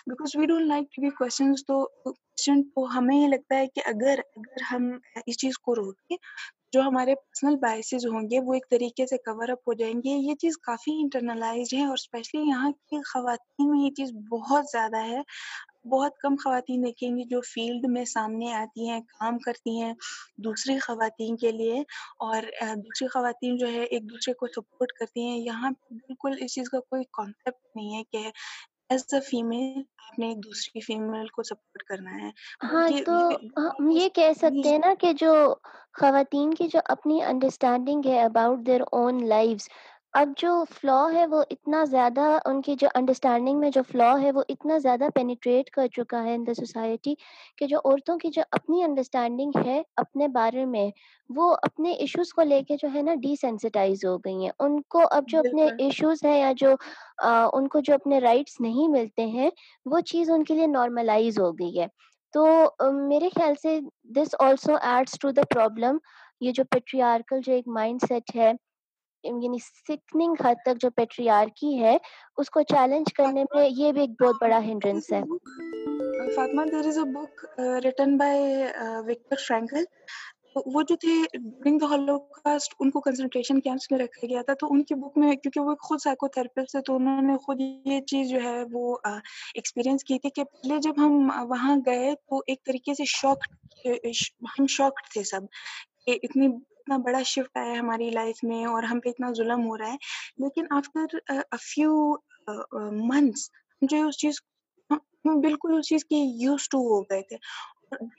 Because we don't like to be questions تو کوشچن تو ہمیں یہ لگتا ہے کہ اگر اگر ہم اس چیز کو روکیں جو ہمارے پرسنل بائسز ہوں گے، وہ ایک طریقے سے کور اپ ہو جائیں گے۔ یہ چیز کافی انٹرنلائزڈ ہے اور اسپیشلی یہاں کی خواتین میں یہ چیز بہت زیادہ ہے۔ بہت کم خواتین دیکھیں گی جو فیلڈ میں سامنے آتی ہیں کام کرتی ہیں دوسری خواتین کے لیے اور دوسری خواتین جو ہے ایک دوسرے کو سپورٹ کرتی ہیں۔ یہاں بالکل اس چیز کا کوئی کانسیپٹ نہیں ہے کہ ایز اے فیمیل آپ نے ایک دوسری فیمیل کو سپورٹ کرنا ہے۔ ہاں تو ہم یہ کہہ سکتے ہیں نا کہ جو خواتین کی جو اپنی انڈرسٹینڈنگ ہے اباؤٹ دیئر اون لائفس اب جو فلا ہے وہ اتنا زیادہ ان کی جو انڈرسٹینڈنگ میں جو فلا ہے وہ اتنا زیادہ پینیٹریٹ کر چکا ہے ان دا سوسائٹی کہ جو عورتوں کی جو اپنی انڈرسٹینڈنگ ہے اپنے بارے میں وہ اپنے ایشوز کو لے کے جو ہے نا ڈی سینسٹائز ہو گئی ہیں۔ ان کو اب جو اپنے ایشوز ہیں یا جو ان کو جو اپنے رائٹس نہیں ملتے ہیں وہ چیز ان کے لیے نارملائز ہو گئی ہے۔ تو میرے خیال سے this also adds to the problem یہ جو پیٹریارکل جو ایک مائنڈ سیٹ ہے یعنی سکننگ حد تک جو پیٹریارکی ہے اس کو چیلنج کرنے میں یہ بھی ایک بہت بڑا there is ہنڈرنس a ہے book Fatima there is a book written by Victor Frankl وہ جو تھے ڈورنگ دا ہولوکاسٹ ان کو کنسنٹریشن کیمپس میں رکھا گیا تھا۔ تو ان کی بک میں کیونکہ وہ خود سائیکو تھراپسٹ ہے تو انہوں نے خود یہ چیز جو ہے وہ ایکسپیرئنس کی تھی کہ پہلے جب ہم وہاں گئے تو ایک طریقے سے شوق ہم شوق تھے سب کہ اتنی اتنا بڑا شفٹ آیا ہے ہماری لائف میں اور ہم پہ اتنا ظلم ہو رہا ہے۔ لیکن آفٹر فیو منتھس جو اس چیز بالکل اس چیز کی یوز ٹو ہو گئے تھے۔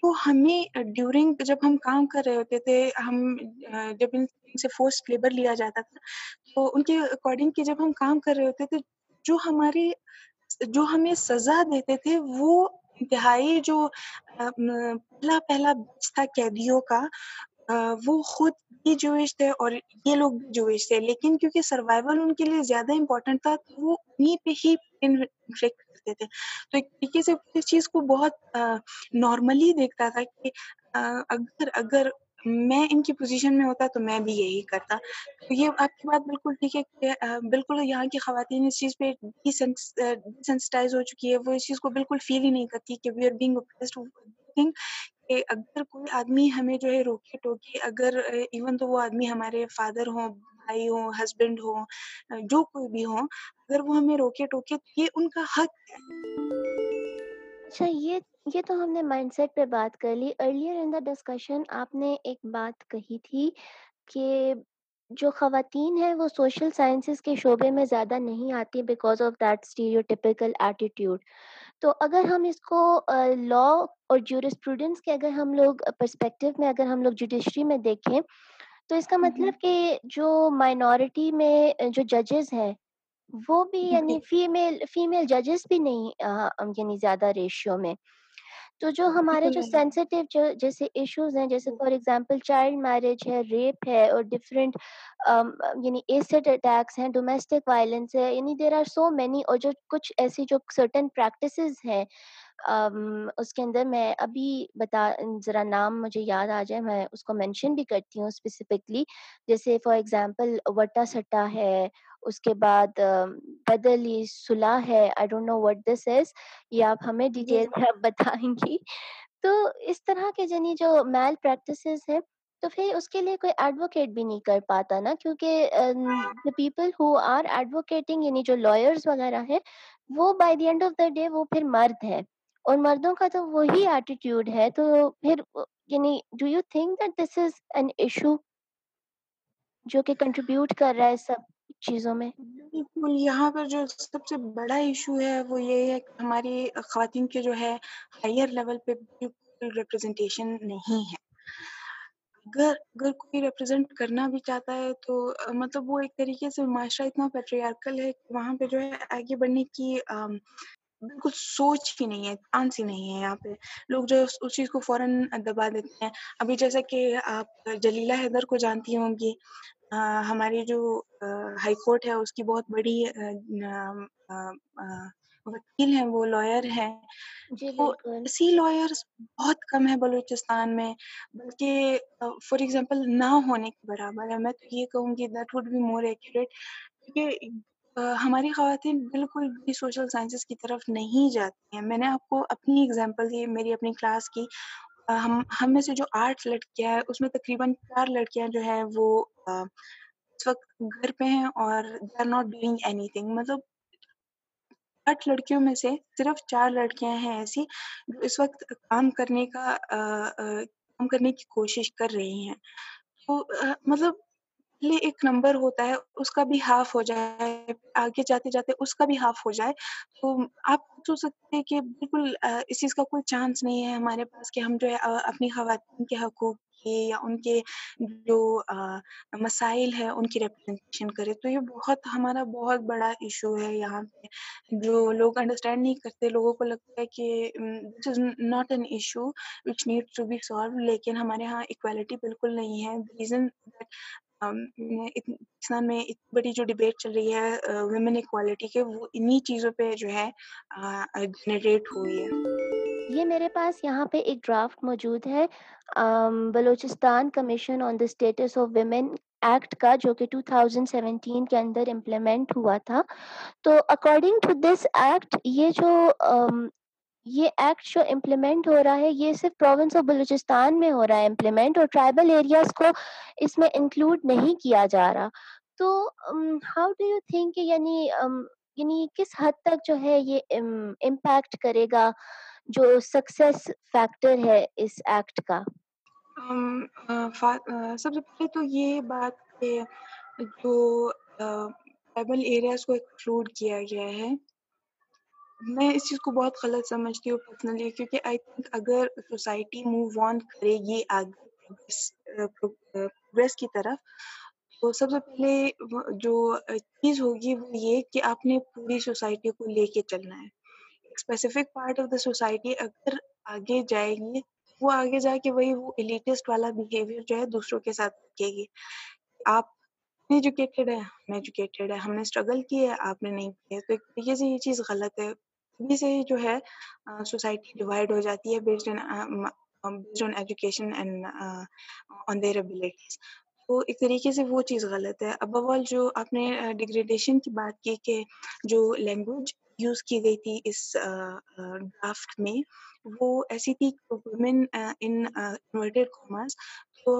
وہ ہمیں ڈیورنگ جب ہم کام کر رہے ہوتے تھے، ہم، جب ان سے فورس لیبر لیا جاتا تھا، تو ان کے اکارڈنگ کہ جب ہم کام کر رہے ہوتے تھے، جو ہماری، جو ہمیں سزا دیتے تھے، وہ انتہائی جو پہلا پہلا بچ تھا قیدیوں کا وہ خود بھی جوئش تھے اور یہ لوگ بھی جوئش تھے، لیکن کیونکہ سروائیول ان کے لیے زیادہ امپورٹنٹ تھا، تو وہ انہیں پہ ہی انفلیکٹ کرتے تھے۔ تو ایک طریقے سے اس چیز کو بہت نارملی دیکھتا تھا کہ اگر اگر میں ان کی پوزیشن میں ہوتا تو میں بھی یہی کرتا۔ تو یہ آپ کی بات بالکل ٹھیک ہے کہ بالکل یہاں کی خواتین اس چیز پہ ڈیسینسٹائز ہو چکی ہے، وہ اس چیز کو بالکل فیل ہی نہیں کرتی کہ وی آر بینگ کہ اگر کوئی آدمی ہمیں جو ہے روکے ٹوکے، اگر ایون تو وہ آدمی ہمارے فادر ہوں، بھائی ہوں ہسبینڈ ہوں، جو کوئی بھی ہوں، اگر وہ ہمیں روکے ٹوکے تو یہ ان کا حق ہے۔ اچھا یہ یہ تو ہم نے مائنڈ سیٹ پہ بات کر لی۔ ارلیئر ان دا ڈسکشن آپ نے ایک بات کہی تھی کہ جو خواتین ہیں وہ سوشل سائنسز کے شعبے میں زیادہ نہیں آتی because of that stereotypical attitude تو اگر ہم اس کو لا اور جورسپروڈنس کے اگر ہم لوگ پرسپیکٹو میں اگر ہم لوگ جوڈیشری میں دیکھیں تو اس کا مطلب کہ جو مائنورٹی میں جو ججز ہیں وہ بھی جی۔ یعنی فیمیل فیمیل ججز بھی نہیں یعنی زیادہ ریشیو میں۔ تو جو ہمارے بالکل۔ جو سینسیٹیو جیسے ایشوز ہیں جیسے فار ایگزامپل چائلڈ میرج ہے ریپ ہے اور ڈفرینٹ یعنی ایسڈ اٹیکس ہیں ڈومیسٹک وائلنس ہے یعنی دیر آر سو مینی اور جو کچھ ایسی جو سرٹن پریکٹسز ہیں اس کے اندر میں ابھی بتا ذرا نام مجھے یاد آ جائے میں اس کو مینشن بھی کرتی ہوں اسپیسیفکلی جیسے فار ایگزامپل وٹا سٹا ہے اس کے بعد بدلی صلاح ہے I don't know what this از یہ آپ ہمیں جی ڈیٹیل میں آپ بتائیں گی۔ تو اس طرح کے جنی جو میل پریکٹسز ہیں تو پھر اس کے لیے کوئی ایڈوکیٹ بھی نہیں کر پاتا نا کیونکہ the people who are advocating یعنی جو لائرس وغیرہ ہیں وہ by the end of the day وہ پھر مرد ہے اور مردوں کا تو وہی ایٹیٹیوڈ ہے تو پھر یعنی do you think that this is an issue جو کہ کنٹریبیوٹ کر رہا ہے سب؟ چیزوں میں۔ بالکل، یہاں پر جو سب سے بڑا ایشو ہے وہ یہ ہے کہ ہماری خواتین کے جو ہے ہائر لیول پہ بالکل ریپرزنٹیشن نہیں ہے۔ اگر اگر کوئی ریپرزینٹ کرنا بھی چاہتا ہے تو مطلب وہ ایک طریقے سے معاشرہ اتنا پیٹریارکل ہے کہ وہاں پہ جو ہے آگے بڑھنے کی بالکل سوچ ہی نہیں ہے، چانس ہی نہیں ہے۔ یہاں پہ لوگ جو اس چیز کو فوراً دبا دیتے ہیں۔ ابھی جیسا کہ آپ جلیلہ حیدر کو جانتی ہوں گی ہماری جو ہائی کورٹ ہے اس کی بہت بڑی وکیل ہیں وہ لائر ہیں۔ جی بالکل۔ ایسی لائرس بہت کم ہے بلوچستان میں بلکہ فار ایگزامپل نہ ہونے کے برابر ہے میں تو یہ کہوں گی that would be more accurate کیونکہ ہماری خواتین بالکل بھی سوشل سائنسز کی طرف نہیں جاتی ہیں۔ میں نے آپ کو اپنی اگزامپل دی میری اپنی کلاس کی ہم ہم میں سے جو آٹھ لڑکیاں ہیں، اس میں تقریباً چار لڑکیاں جو ہے وہ اس وقت گھر پہ ہیں اور they are not doing anything مطلب آٹھ لڑکیوں میں سے صرف چار لڑکیاں ہیں ایسی جو اس وقت کام کرنے کا کام کرنے کی کوشش کر رہی ہیں۔ تو مطلب پہلے ایک نمبر ہوتا ہے اس کا بھی ہاف ہو جائے آگے جاتے جاتے اس کا بھی ہاف ہو جائے تو آپ سوچ سکتے ہیں کہ بالکل اس چیز کا کوئی چانس نہیں ہے ہمارے پاس کہ ہم جو ہے اپنی خواتین کے حقوق یا ان کے جو مسائل ہے ان کی ریپرزنٹیشن کرے تو یہ بہت ہمارا بہت بڑا ایشو ہے یہاں پہ جو لوگ انڈرسٹینڈ نہیں کرتے لوگوں کو لگتا ہے کہ this is not an issue which need to be solve لیکن ہمارے یہاں اکوالٹی بالکل نہیں ہے ریزن پاکستان میں اتنی بڑی جو ڈبیٹ چل رہی ہے ویمن اکوالٹی کے وہ انہیں چیزوں پہ جو ہے جنریٹ ہوئی ہے۔ یہ میرے پاس یہاں پہ ایک ڈرافٹ موجود ہے۔ Balochistan commission on the status of women act کا جو کہ 2017 کے اندر امپلیمنٹ ہوا تھا۔ تو اکارڈنگ ٹو دس ایکٹ یہ جو یہ ایکٹ جو امپلیمنٹ ہو رہا ہے، یہ صرف پروونس آف بلوچستان میں ہو رہا ہے امپلیمنٹ اور ٹرائبل ایریاز کو اس میں انکلوڈ نہیں کیا جا رہا۔ تو ہاؤ ڈو یو تھنک یعنی یعنی کس حد تک جو ہے یہ امپیکٹ کرے گا جو سکسیس فیکٹر ہے اس ایکٹ کا؟ سب سے پہلے تو یہ بات کہ جو ٹرائبل ایریاز کو ایکسکلوڈ کیا گیا ہے۔ میں اس چیز کو بہت غلط سمجھتی ہوں پرسنلی کیونکہ آئی تھنک اگر سوسائٹی موو آن کرے گی آگے پروگریس کی طرف، تو سب سے پہلے جو چیز ہوگی وہ یہ کہ آپ نے پوری سوسائٹی کو لے کے چلنا ہے۔ Specific part of the society اگر آگے جائے گی، وہ آگے جا کے وہی وہ ایلیٹسٹ والا بیہیویئر جو ہے دوسروں کے ساتھ رکھے گی۔ آپ ایجوکیٹڈ ہے ہم ایجوکیٹڈ ہے ہم نے اسٹرگل کی ہے، آپ نے نہیں کیا تو ایک طریقے سے یہ چیز غلط ہے۔ ابھی سے جو ہے سوسائٹی ڈیوائڈ ہو جاتی ہے based based on education and on their abilities تو ایک طریقے سے وہ چیز غلط ہے۔ ابو آل جو آپ نے ڈگریڈیشن کی بات کی کہ جو لینگویج یوز کی گئی تھی اس ڈرافٹ میں وہ ایسی تھی وومن انورٹیڈ کامرس تو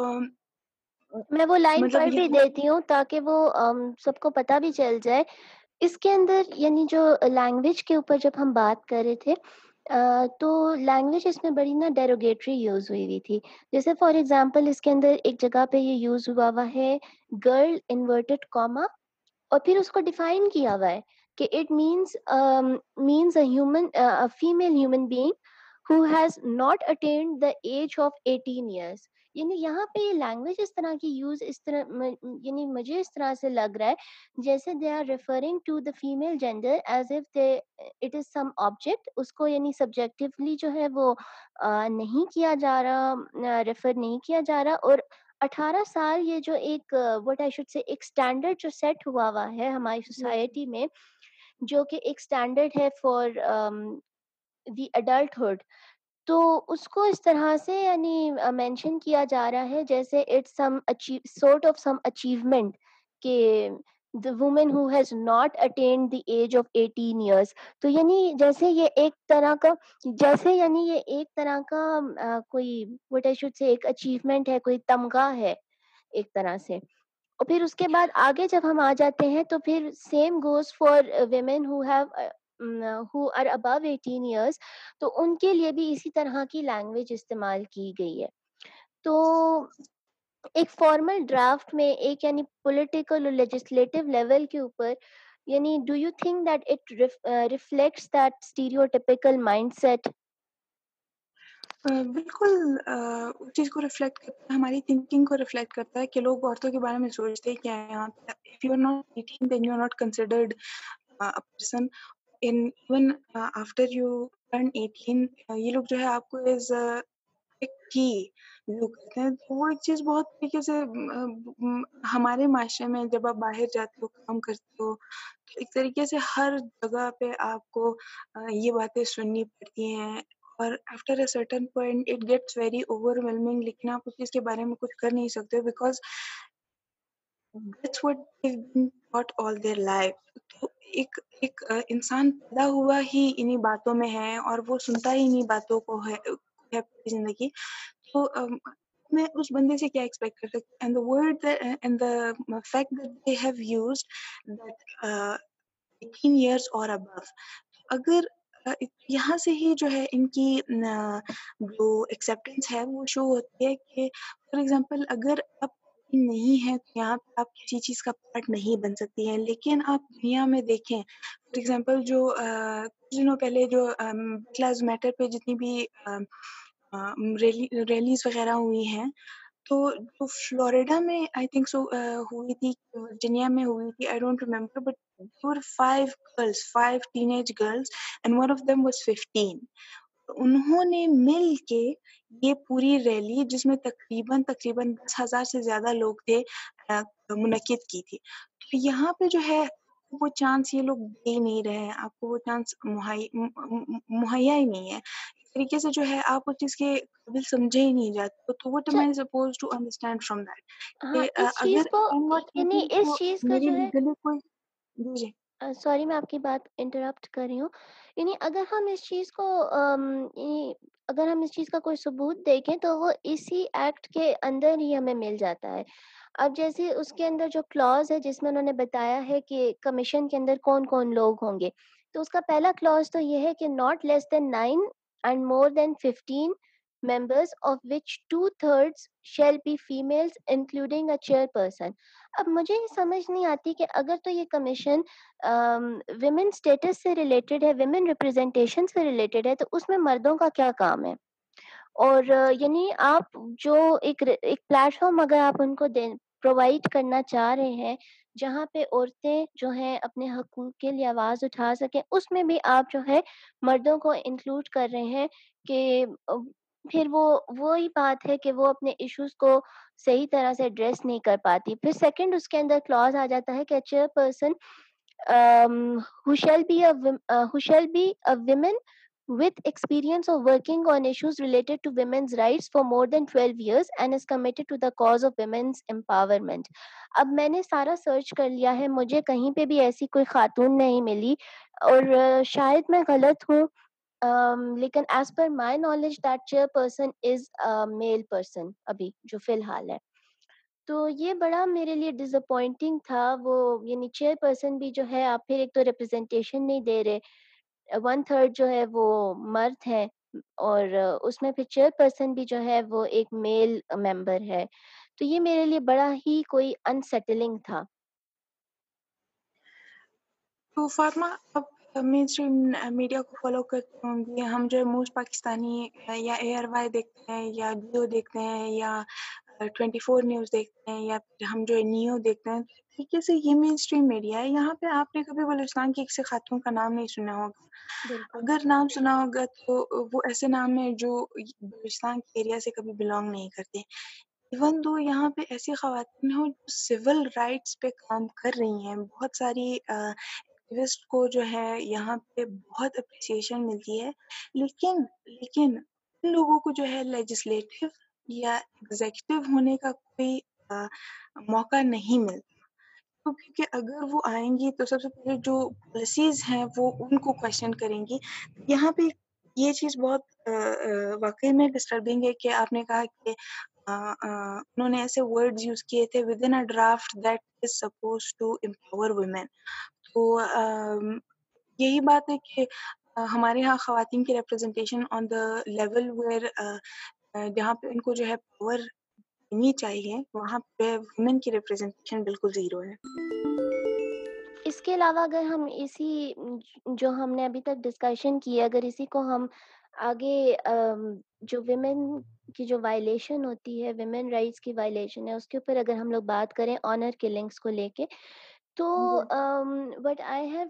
میں وہ لائن مطلب پڑھ بھی دیتی ہوں تاکہ وہ سب کو پتہ بھی چل جائے۔ اس کے اندر یعنی جو لینگویج کے اوپر جب ہم بات کر رہے تھے تو لینگویج اس میں بڑی نا ڈیروگیٹری یوز ہوئی ہوئی تھی۔ جیسے فار ایگزامپل اس کے اندر ایک جگہ پہ یہ یوز ہوا ہوا ہے گرل انورٹیڈ کاما اور پھر اس کو ڈیفائن کیا ہوا ہے کہ it means means a human female human being who has not attained the age of eighteen years یعنی یہاں پہ یہ لینگویج اس طرح کی یوز اس طرح یعنی مجھے اس طرح سے لگ رہا ہے جیسے they are referring to the female gender as if they it is some object اس کو یعنی سبجیکٹیولی جو ہے وہ نہیں کیا جا رہا ریفر نہیں کیا جا رہا اور اٹھارہ سال یہ جو ایک وٹ آئی شوڈ سے ایک اسٹینڈرڈ جو سیٹ ہوا ہوا ہے ہماری سوسائٹی میں جو کہ ایک اسٹینڈرڈ ہے فار دی اڈلٹہڈ تو اس کو اس طرح سے یعنی مینشن کیا جا رہا ہے جیسے it some sort of some achievement کہ the woman who has not attained the age of eighteen years تو یعنی جیسے یہ ایک طرح کا جیسے یعنی یہ ایک طرح کا کوئی وٹ آئی شوڈ سے ایک اچیومنٹ ہے کوئی تمغہ ہے ایک طرح سے۔ اور پھر اس کے بعد آگے جب ہم آ جاتے ہیں تو پھر same goes for women who have who are above eighteen years تو ان کے لیے بھی اسی طرح کی لینگویج استعمال کی گئی ہے۔ تو ایک فارمل ڈرافٹ میں ایک یعنی پولیٹیکل اور لیجسلیٹو لیول کے اوپر یعنی do you think that it reflects that stereotypical mindset بالکل اس چیز کو ریفلیکٹ کرتا ہے، ہماری تھنکنگ کو ریفلیکٹ کرتا ہے کہ لوگ عورتوں کے بارے میں سوچتے ہیں کیا ہے یہاں پہ if you are not eighteen then you are not considered person even after you turn eighteen یہ لوگ جو ہے آپ کو ایز کی ویو کرتے ہیں تو وہ ایک چیز بہت طریقے سے ہمارے معاشرے میں جب آپ باہر جاتے ہو کام کرتے ہو تو ایک طریقے سے ہر جگہ پہ آپ کو یہ باتیں سننی پڑتی ہیں اور after a certain point it gets very overwhelming لیکن آپ اس چیز کے بارے میں کچھ کر نہیں سکتے because that's what they've been with all their life تو ایک ایک انسان پیدا ہوا ہی انہیں باتوں میں ہے اور وہ سنتا ہی انہیں باتوں کو ہے پوری زندگی تو میں اس بندے سے کیا ایکسپیکٹ کر سکتی and the word and the fact that they have used that eighteen years اور ابو اگر یہاں سے ہی جو ہے ان کی جو ایکسیپٹینس ہے وہ شو ہوتی ہے کہ فار ایگزامپل اگر آپ نہیں ہے تو یہاں پہ آپ کسی چیز کا پارٹ نہیں بن سکتی ہیں۔ لیکن آپ دنیا میں دیکھیں فار ایگزامپل جو کچھ دنوں پہلے جو کلاس میٹر پہ جتنی بھی ریلیز وغیرہ ہوئی ہیں، تو جو فلوریڈا میں آئی تھنک سو ہوئی تھی ورجینیا میں ہوئی تھی I don't remember but four five girls five teenage girls and one of them was fifteen انہوں نے مل کے یہ پوری ریلی جس میں تقریباً تقریباً دس ہزار سے زیادہ لوگ تھے منعقد کی تھی۔ تو یہاں پہ جو ہے وہ چانس یہ لوگ دے نہیں رہے ہیں۔ آپ کو وہ چانس مہیا ہی نہیں ہے۔ طریقے سے جو ہے آپ اس چیز کے قابل سمجھے ہی نہیں جاتے۔ تو what am I supposed to understand from that? ہاں کہ اس چیز اگر یعنی اس چیز کا جو ہے جی۔ سوری میں آپ کی بات انٹرپٹ کر رہی ہوں یعنی اگر ہم اس چیز کو اگر ہم اس چیز کا کوئی ثبوت دیکھیں تو وہ اسی ایکٹ کے اندر ہی ہمیں مل جاتا ہے اب جیسے اس کے اندر جو کلاز ہے جس میں انہوں نے بتایا ہے کہ کمیشن کے اندر کون کون لوگ ہوں گے تو اس کا پہلا کلاز تو یہ ہے کہ not less than nine and more than fifteen members of which two thirds shall be females including a chairperson اب مجھے یہ سمجھ نہیں آتی کہ اگر تو یہ کمیشن ویمن اسٹیٹس سے ریلیٹڈ ہے ویمن ریپرزینٹیشن سے ریلیٹڈ ہے تو اس میں مردوں کا کیا کام ہے اور یعنی آپ جو ایک ایک پلیٹ فارم اگر آپ ان کو پرووائڈ کرنا چاہ رہے ہیں جہاں پہ عورتیں جو ہیں اپنے حقوق کے لیے آواز اٹھا سکیں اس میں بھی آپ جو ہے مردوں کو انکلوڈ کر رہے ہیں کہ پھر وہ، وہی بات ہے کہ وہ اپنے ایشوز کو صحیح طرح سے ایڈریس نہیں کر پاتی۔ پھر سیکنڈ اس کے اندر کلاز آ جاتا ہے کہ chairperson should be should women with experience of working on issues related to women's rights for more than 12 years and is committed to the cause of women's empowerment اب میں نے سارا سرچ کر لیا ہے، مجھے کہیں پہ بھی ایسی کوئی خاتون نہیں ملی اور uh, شاید میں غلط ہوں۔ Um, لیکن as per my knowledge that chairperson is male person ابھی جو فی الحال ہے۔ تو یہ بڑا میرے لیے ڈس اپوائنٹنگ تھا، وہ یعنی چیئر پرسن بھی جو ہے، آپ پھر ایک تو ریپرزینٹیشن نہیں دے رہے۔ ون تھرڈ جو ہے وہ مرد ہے اور اس میں پھر چیئر پرسن بھی جو ہے وہ ایک میل ممبر ہے۔ تو یہ میرے لیے بڑا ہی کوئی انسیٹلنگ تھا۔ تو فاطمہ، اب مین اسٹریم میڈیا کو فالو کرتے ہوں گے ہم جو ہے موسٹ پاکستانی یا اے آر وائی دیکھتے ہیں یا جیو دیکھتے ہیں یا ٹوینٹی فور نیوز دیکھتے ہیں یا پھر ہم جو ہے نیو دیکھتے ہیں۔ طریقے سے یہ مین اسٹریم میڈیا ہے۔ یہاں پہ آپ نے کبھی بلوچستان کی کسی خاتون کا نام نہیں سنا ہوگا۔ اگر نام سنا ہوگا تو وہ ایسے نام ہیں جو بلوچستان کے ایریا سے کبھی بلانگ نہیں کرتے۔ ایون دو یہاں پہ ایسی خواتین ہوں جو سول رائٹس پہ کام کر رہی ہیں بہت ساری ایکٹیوسٹ کو جو ہے یہاں پہ بہت اپریسیشن ملتی ہے۔ لیکن لیکن ان لوگوں کو جو ہے لیجسلیٹو یا ایگزیکٹو ہونے کا کوئی موقع نہیں ملتا۔ کیونکہ اگر وہ آئیں گی تو سب سے پہلے جو پالیسیز ہیں وہ ان کو کوشچن کریں گی۔ یہاں پہ یہ چیز بہت واقعی میں ڈسٹربنگ ہے کہ آپ نے کہا کہ انہوں نے ایسے ورڈز یوز کیے تھے with in a draft that is supposed to empower women تو یہی بات ہے کہ ہمارے یہاں خواتین کی representation on the level where جہاں پہ ان کو جو ہے پاور دینی چاہیے، وہاں پہ وومن کی ریپرزنٹیشن بالکل زیرو ہے۔ اس کے علاوہ اگر ہم اسی، جو ہم نے ابھی تک ڈسکشن کی ہے اگر اسی کو ہم آگے جو ویمن کی جو وائلیشن ہوتی ہے ویمن رائٹس کی وائلیشن ہے، اس کے اوپر اگر ہم لوگ بات کریں آنر کلنگس کو لے کے تو what I have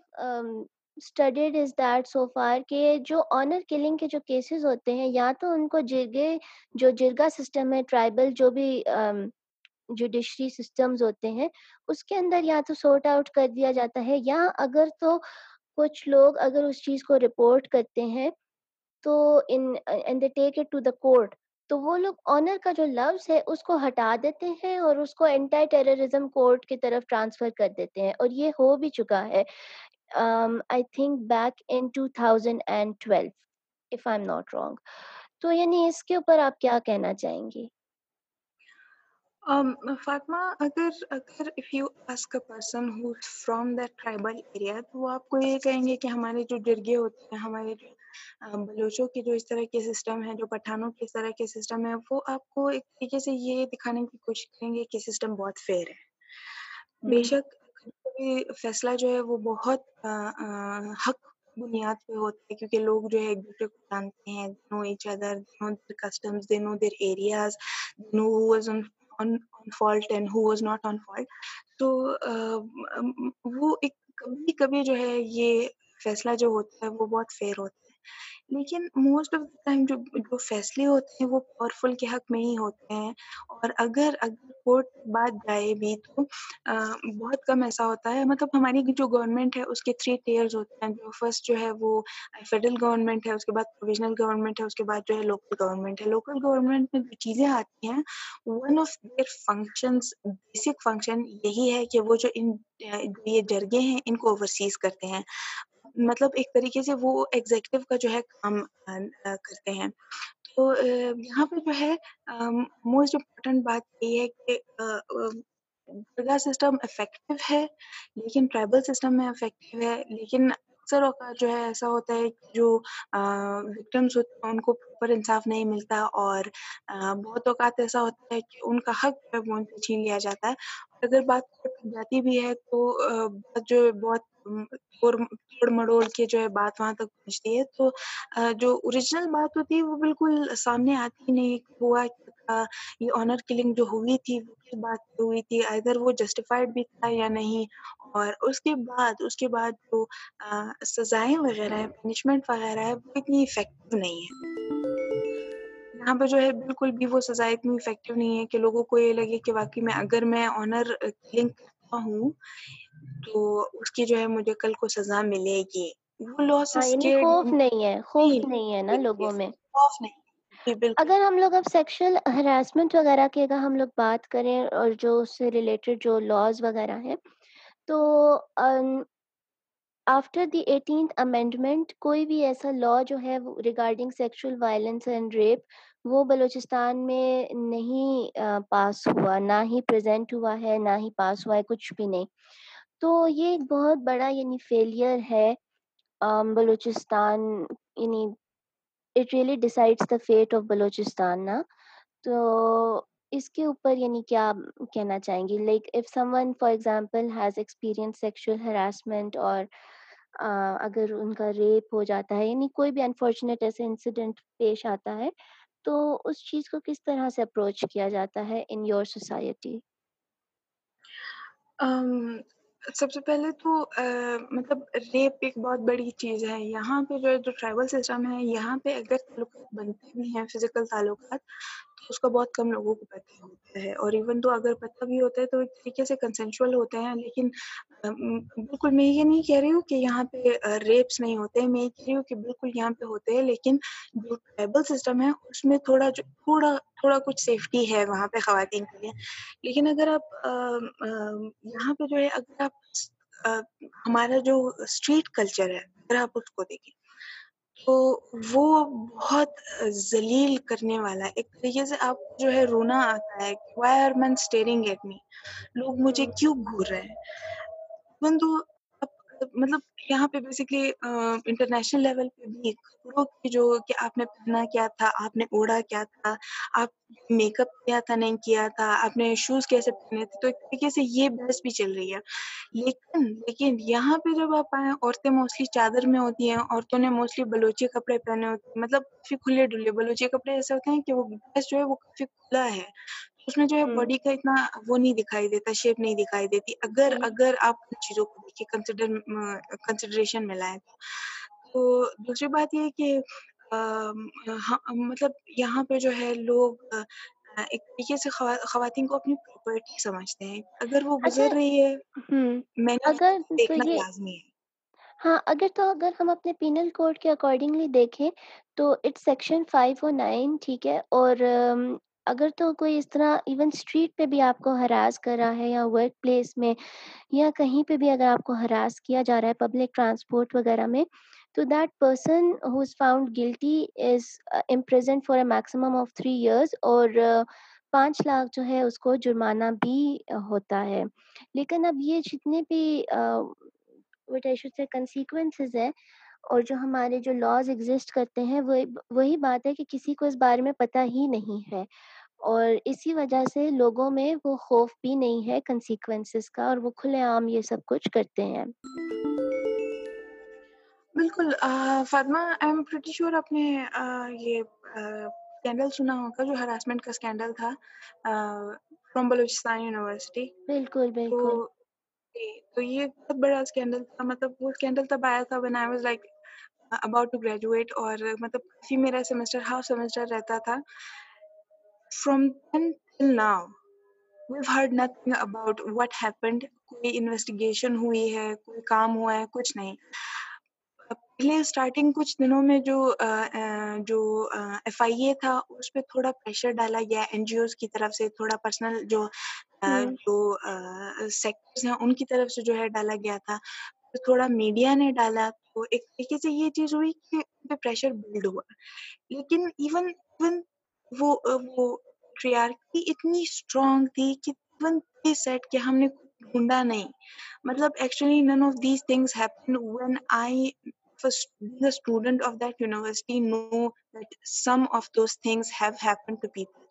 studied is that so far کہ جو آنر کلنگ کے جو کیسز ہوتے ہیں یا تو ان کو جرگے جو جرگا سسٹم ہے ٹرائبل جو بھی جوڈیشری سسٹمز ہوتے ہیں اس کے اندر یا تو سورٹ آؤٹ کر دیا جاتا ہے یا اگر تو کچھ لوگ اگر اس چیز کو رپورٹ کرتے ہیں تو ان they take it to the court تو وہ لوگ آنر کا جو لفظ ہے، اس کو ہٹا دیتے ہیں اور اس کو اینٹائی ٹیررزم کورٹ کی طرف ٹرانسفر کر دیتے ہیں اور یہ ہو بھی چکا ہے۔ I think back in two thousand and twelve if I am not wrong تو یعنی اس کے اوپر آپ کیا کہنا چاہیں گی فاطمہ، اگر اگر if you ask a person who from that tribal area تو وہ آپ کو یہ کہیں گے کہ ہمارے جو جرگے ہوتے ہیں، ہمارے جو بلوچوں کے جو اس طرح کے سسٹم ہے جو پٹھانوں کے اس طرح کے سسٹم ہے وہ آپ کو ایک طریقے سے یہ دکھانے کی کوشش کریں گے کہ سسٹم بہت فیئر ہے۔ بے شک فیصلہ جو ہے وہ بہت حق بنیاد پہ ہوتا ہے کیونکہ لوگ جو ہے ایک دوسرے کو جانتے ہیں know each other know their customs they know their areas know was on fault and who was not on fault تو وہ ایک کبھی کبھی جو ہے یہ فیصلہ جو ہوتا ہے وہ بہت فیئر ہوتا ہے۔ لیکن موسٹ آف دا ٹائم جو جو فیصلے ہوتے ہیں وہ پاورفل کے حق میں ہی ہوتے ہیں اور اگر اگر کورٹ بات جائے بھی تو بہت کم ایسا ہوتا ہے۔ مطلب ہماری جو گورنمنٹ ہے اس کے تھری ٹیئرز ہوتے ہیں۔ جو فرسٹ جو ہے وہ فیڈرل گورنمنٹ ہے، اس کے بعد پروویژنل گورنمنٹ ہے، اس کے بعد جو ہے لوکل گورنمنٹ ہے۔ لوکل گورنمنٹ میں جو چیزیں آتی ہیں one of their functions basic function یہی ہے کہ وہ جو ان یہ جرگے ہیں ان کو اوورسیز کرتے ہیں۔ مطلب ایک طریقے سے وہ ایگزیکٹو کا جو ہے کام کرتے ہیں۔ تو یہاں پہ جو ہے موسٹ امپورٹنٹ بات یہ ہے کہ درگاہ سسٹم افیکٹو ہے، لیکن ٹرائبل سسٹم میں افیکٹو ہے۔ لیکن اکثر اوقات جو ہے ایسا ہوتا ہے کہ جو وکٹمس ہوتے ہیں، ان کو پراپر انصاف نہیں ملتا اور بہت اوقات ایسا ہوتا ہے کہ ان کا حق جو ہے وہ ان سے چھین لیا جاتا ہے۔ اگر بات جاتی بھی ہے تو بات جو بہت توڑ مڑوڑ کے جو ہے بات وہاں تک پہنچتی ہے۔ تو جو اوریجنل بات ہوتی ہے وہ بالکل سامنے آتی نہیں۔ ہوا یہ آنر کلنگ جو ہوئی تھی، وہ کس بات پہ ہوئی تھی؟ ادھر وہ جسٹیفائڈ بھی تھا یا نہیں؟ اور اس کے بعد، اس کے بعد جو سزائیں وغیرہ ہے پنشمنٹ وغیرہ ہے وہ اتنی افیکٹو نہیں ہے یہاں پہ جو ہے بالکل بھی وہ سزا اتنی افیکٹو نہیں ہے کہ لوگوں کو یہ لگے کہ واقعی میں اگر میں آنر کلنگ کرتا ہوں تو اس کی جو ہے مجھے کل کو سزا ملے گی۔ وہ لاس ہاں یعنی خوف نہیں ہے خوف نہیں ہے نا لوگوں میں۔ خوف نہیں جی، اگر ہم لوگ اب سیکشل ہراسمنٹ وغیرہ کی اگر ہم لوگ بات کریں اور جو اس سے ریلیٹڈ جو لاز وغیرہ ہیں تو آفٹر دی ایٹینتھ امینڈمنٹ کوئی بھی ایسا لا جو ہے regarding sexual violence and rape وہ بلوچستان میں نہیں پاس ہوا نہ ہی پریزنٹ ہوا ہے نہ ہی پاس ہوا ہے کچھ بھی نہیں۔ تو یہ ایک بہت بڑا یعنی فیلئر ہے بلوچستان یعنی it really decides the fate of Balochistan نا۔ تو اس کے اوپر یعنی کیا کہنا چاہیں گی like if someone for example has experience sexual harassment اور اگر ان کا ریپ ہو جاتا ہے یعنی کوئی بھی انفارچونیٹ ایسے انسیڈنٹ پیش آتا ہے، تو اس چیز کو کس طرح سے اپروچ کیا جاتا ہے ان یور سوسائٹی سب سے پہلے تو مطلب ریپ ایک بہت بڑی چیز ہے۔ یہاں پہ جو جو ٹرائبل سسٹم ہے، یہاں پہ اگر تعلقات بنتے بھی ہیں فزیکل تعلقات اس کا بہت کم لوگوں کو پتہ ہوتا ہے۔ اور ایون تو اگر پتہ بھی ہوتا ہے تو ایک طریقے سے کنسینشول ہوتے ہیں لیکن بالکل میں یہ نہیں کہہ رہی ہوں کہ یہاں پہ ریپس نہیں ہوتے، میں یہ کہہ رہی ہوں کہ بالکل یہاں پہ ہوتے ہیں، لیکن جو ٹرائبل سسٹم ہے، اس میں تھوڑا جو، تھوڑا تھوڑا کچھ سیفٹی ہے وہاں پہ خواتین کے لیے۔ لیکن اگر آپ یہاں پہ جو ہے، اگر آپ ہمارا جو اسٹریٹ کلچر ہے، اگر آپ اس کو دیکھیں تو وہ بہت ذلیل کرنے والا ہے۔ ایک طریقے سے آپ جو ہے رونا آتا ہے why are men staring at me لوگ مجھے کیوں گھور رہے ہیں؟ تو مطلب یہاں پہ بیسکلی انٹرنیشنل لیول پہ بھی کپڑوں کی جو کہ آپ نے پہنا کیا تھا، آپ نے اوڑھا کیا تھا، آپ میک اپ کیا تھا، نہیں کیا تھا، آپ نے شوز کیسے پہنے تھے، تو ایک طریقے سے یہ بحث بھی چل رہی ہے۔ لیکن لیکن یہاں پہ جب آپ آئیں، عورتیں موسٹلی چادر میں ہوتی ہیں، عورتوں نے موسٹلی بلوچی کپڑے پہنے ہوتے ہیں۔ مطلب کافی کھلے ڈلے بلوچی کپڑے ایسے ہوتے ہیں کہ وہ ڈریس جو ہے وہ کافی کھلا ہے۔ اس میں جو ہے باڈی کا اتنا وہ نہیں دکھائی دیتا شیپ نہیں دکھائی دیتی۔ اگر اگر آپ ان چیزوں کو دیکھیں کنسیڈر کنسیڈریشن میں لائیں تو دوسری بات یہ کہ مطلب یہاں پہ جو ہے لوگ ایک طریقے سے خواتین کو اپنی پراپرٹی سمجھتے ہیں۔ اگر وہ اچھا گزر رہی ہے اگر دیکھنا لازمی ہے۔ ہاں اگر تو اگر ہم اپنے پینل کوڈ کے اکارڈنگلی دیکھیں تو it's section five O nine ٹھیک ہے؟ اور اگر تو کوئی اس طرح ایون اسٹریٹ پہ بھی آپ کو ہراس کر رہا ہے یا ورک پلیس میں یا کہیں پہ بھی اگر آپ کو ہراس کیا جا رہا ہے پبلک ٹرانسپورٹ وغیرہ میں، تو that person who is found guilty is imprisoned for a maximum of three years اور uh, پانچ لاکھ جو ہے اس کو جرمانہ بھی ہوتا ہے۔ لیکن اب یہ جتنے بھی سے کنسیکوینسز ہے اور جو ہمارے جو لاز ایگزسٹ کرتے ہیں، وہ وہی بات ہے کہ کسی کو اس بارے میں پتہ ہی نہیں ہے۔ اور اسی وجہ سے لوگوں میں وہ خوف بھی نہیں ہے کنسیکوینسز کا اور وہ کھلے عام یہ سب کچھ کرتے ہیں۔ بالکل Fatima I am pretty sure آپ نے یہ اسکینڈل سنا ہوگا جو ہراسمنٹ کا اسکینڈل تھا فرام بلوچستان یونیورسٹی بالکل بالکل۔ تو یہ بہت بڑا اسکینڈل تھا مطلب وہ اسکینڈل تب آیا تھا when I was like about to graduate اور مطلب کافی میرا سیمسٹر ہاف سیمسٹر رہتا تھا۔ From then till now we've heard nothing about what happened کوئی انویسٹیگیشن ہوئی ہے کوئی کام ہوا ہے کچھ نہیں پہلے اسٹارٹنگ کچھ دنوں میں جو جو ایف آئی اے تھا اس پہ تھوڑا پریشر ڈالا گیا این جی اوز کی طرف سے تھوڑا پرسنل جو جو سیکٹرز ہیں ان کی طرف سے جو ہے ڈالا گیا تھا تھوڑا میڈیا نے ڈالا تو ایک طریقے سے یہ چیز ہوئی کہ پہ پریشر بلڈ ہوا لیکن ایون ایون وہ وہ ٹریارکی اتنی اسٹرانگ تھی کہ ایون سیٹ کہ ہم نے ڈھونڈا نہیں۔ مطلب actually none of these things happen when I the student of that university know that some of those things have happened to people.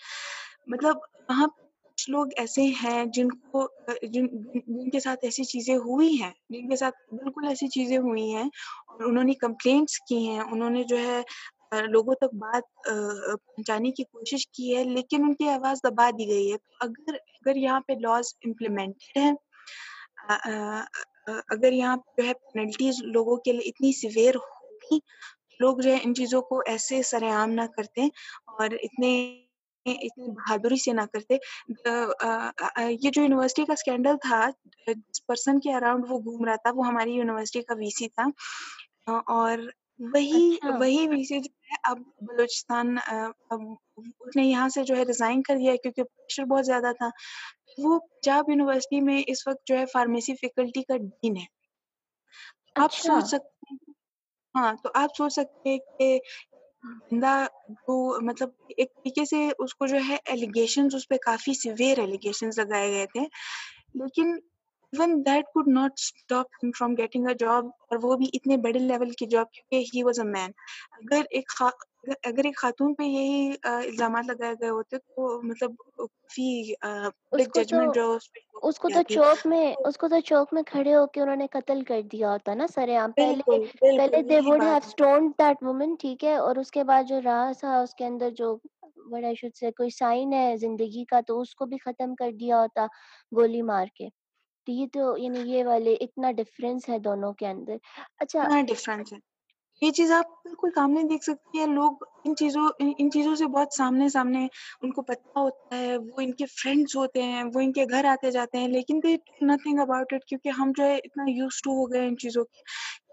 مطلب وہاں کچھ لوگ ایسے ہیں جن کو، جن جن کے ساتھ ایسی چیزیں ہوئی ہیں، جن کے ساتھ بالکل ایسی چیزیں ہوئی ہیں اور انہوں نے کمپلینٹس کی ہیں، انہوں نے جو ہے لوگوں تک بات پہنچانے کی کوشش کی ہے، لیکن ان کی آواز دبا دی گئی ہے۔ اگر اگر یہاں پہ لاز امپلیمنٹڈ ہیں اگر یہاں پہ جو ہے پینلٹیز لوگوں کے لیے اتنی سویر ہوگی، لوگ جو ہے ان چیزوں کو ایسے سر عام نہ کرتے اور اتنے، اتنی بہادری سے نہ کرتے۔ یہ جو یونیورسٹی کا اسکینڈل تھا، جس پرسن کے اراؤنڈ وہ گھوم رہا تھا، وہ ہماری یونیورسٹی کا وی سی تھا اور وہی اچھا۔ وہی وی سی جو ہے اب بلوچستان اس نے یہاں سے جو ہے ریزائن کر دیا کیونکہ پریشر بہت زیادہ تھا۔ وہ پنجاب یونیورسٹی میں اس وقت جو ہے فارمیسی فیکلٹی کا ڈین ہے۔ آپ اچھا۔ سوچ سکتے ہیں ہاں تو آپ سوچ سکتے ہیں کہ بندہ جو مطلب ایک طریقے سے اس کو جو ہے ایلیگیشن اس پہ کافی سیویئر ایلیگیشن لگائے گئے تھے۔ لیکن even that could not stop from getting a job اور وہ بھی اتنے بڑے لیول کی جاب کیونکہ ہی واز اے مین اگر ایک اگر ایک خاتون پہ یہی الزامات لگائے گئے ہوتے تو مطلب تو ججمنٹ جو اس کو تو چوک میں اس کو تو چوک میں کھڑے ہو کے انہوں نے قتل کر دیا ہوتا نا سر عام۔ پہلے پہلے they would have stone that woman ٹھیک ہے اور اس کے بعد جو رہا تھا اس کے اندر جو بڑا شد سے کوئی سائن ہے زندگی کا تو اس کو بھی ختم کر دیا ہوتا گولی مار کے۔ تو یہ تو یعنی یہ والے اتنا ڈفرینس ہے دونوں کے اندر۔ اچھا اتنا ڈفرنس ہے۔ یہ چیز آپ بالکل سامنے دیکھ سکتی ہیں۔ لوگ ان چیزوں ان چیزوں سے بہت سامنے سامنے ان کو پتہ ہوتا ہے۔ وہ ان کے فرینڈس ہوتے ہیں، وہ ان کے گھر آتے جاتے ہیں۔ لیکن دے نتھنگ اباؤٹ اٹ کیونکہ ہم جو ہے اتنا یوز ٹو ہو گئے ان چیزوں کے۔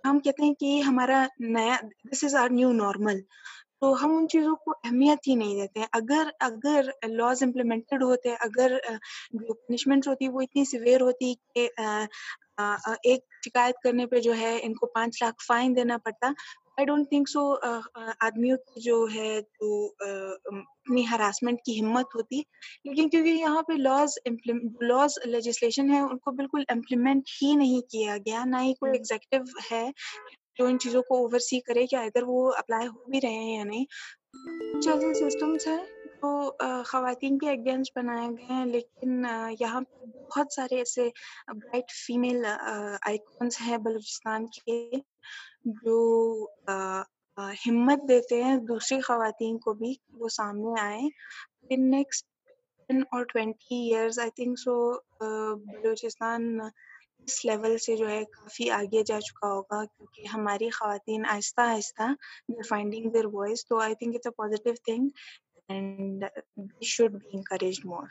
ہم کہتے ہیں کہ ہمارا نیا this is our new normal تو ہم ان چیزوں کو اہمیت ہی نہیں دیتے۔ اگر اگر لاز امپلیمنٹڈ ہوتے اگر جو پنشمنٹس ہوتی وہ اتنی سویئر ہوتی کہ ایک شکایت کرنے پہ جو ہے ان کو پانچ لاکھ فائن دینا پڑتا۔ آئی ڈونٹ تھنک سو آدمیوں کی جو ہے جو اتنی ہراسمنٹ کی ہمت ہوتی۔ لیکن کیونکہ یہاں پہ لاز لاز لیجسلیشن ہے ان کو بالکل امپلیمنٹ ہی نہیں کیا گیا۔ نہ ہی کوئی ایگزیکٹو ہے۔ جو ان چیزوں کو اوور سی کرے کہ ادھر وہ اپلائی ہو بھی رہے ہیں یا نہیں۔ اچھا، کچھ سسٹمس ہیں، جو خواتین کے اگینسٹ بنائے گئے ہیں، لیکن یہاں پہ بہت سارے ایسے برائٹ فیمیل آئیکونس ہیں بلوچستان کے، جو ہمت دیتے ہیں دوسری خواتین کو بھی وہ سامنے آئے نیکسٹ ٹین اور twenty years I think so Balochistan us level سے جو ہے کافی آگے جا چکا ہوگا کیونکہ ہماری خواتین آہستہ آہستہ فائنڈنگ دیئر وائس تو I think it's a positive thing and should be encourage more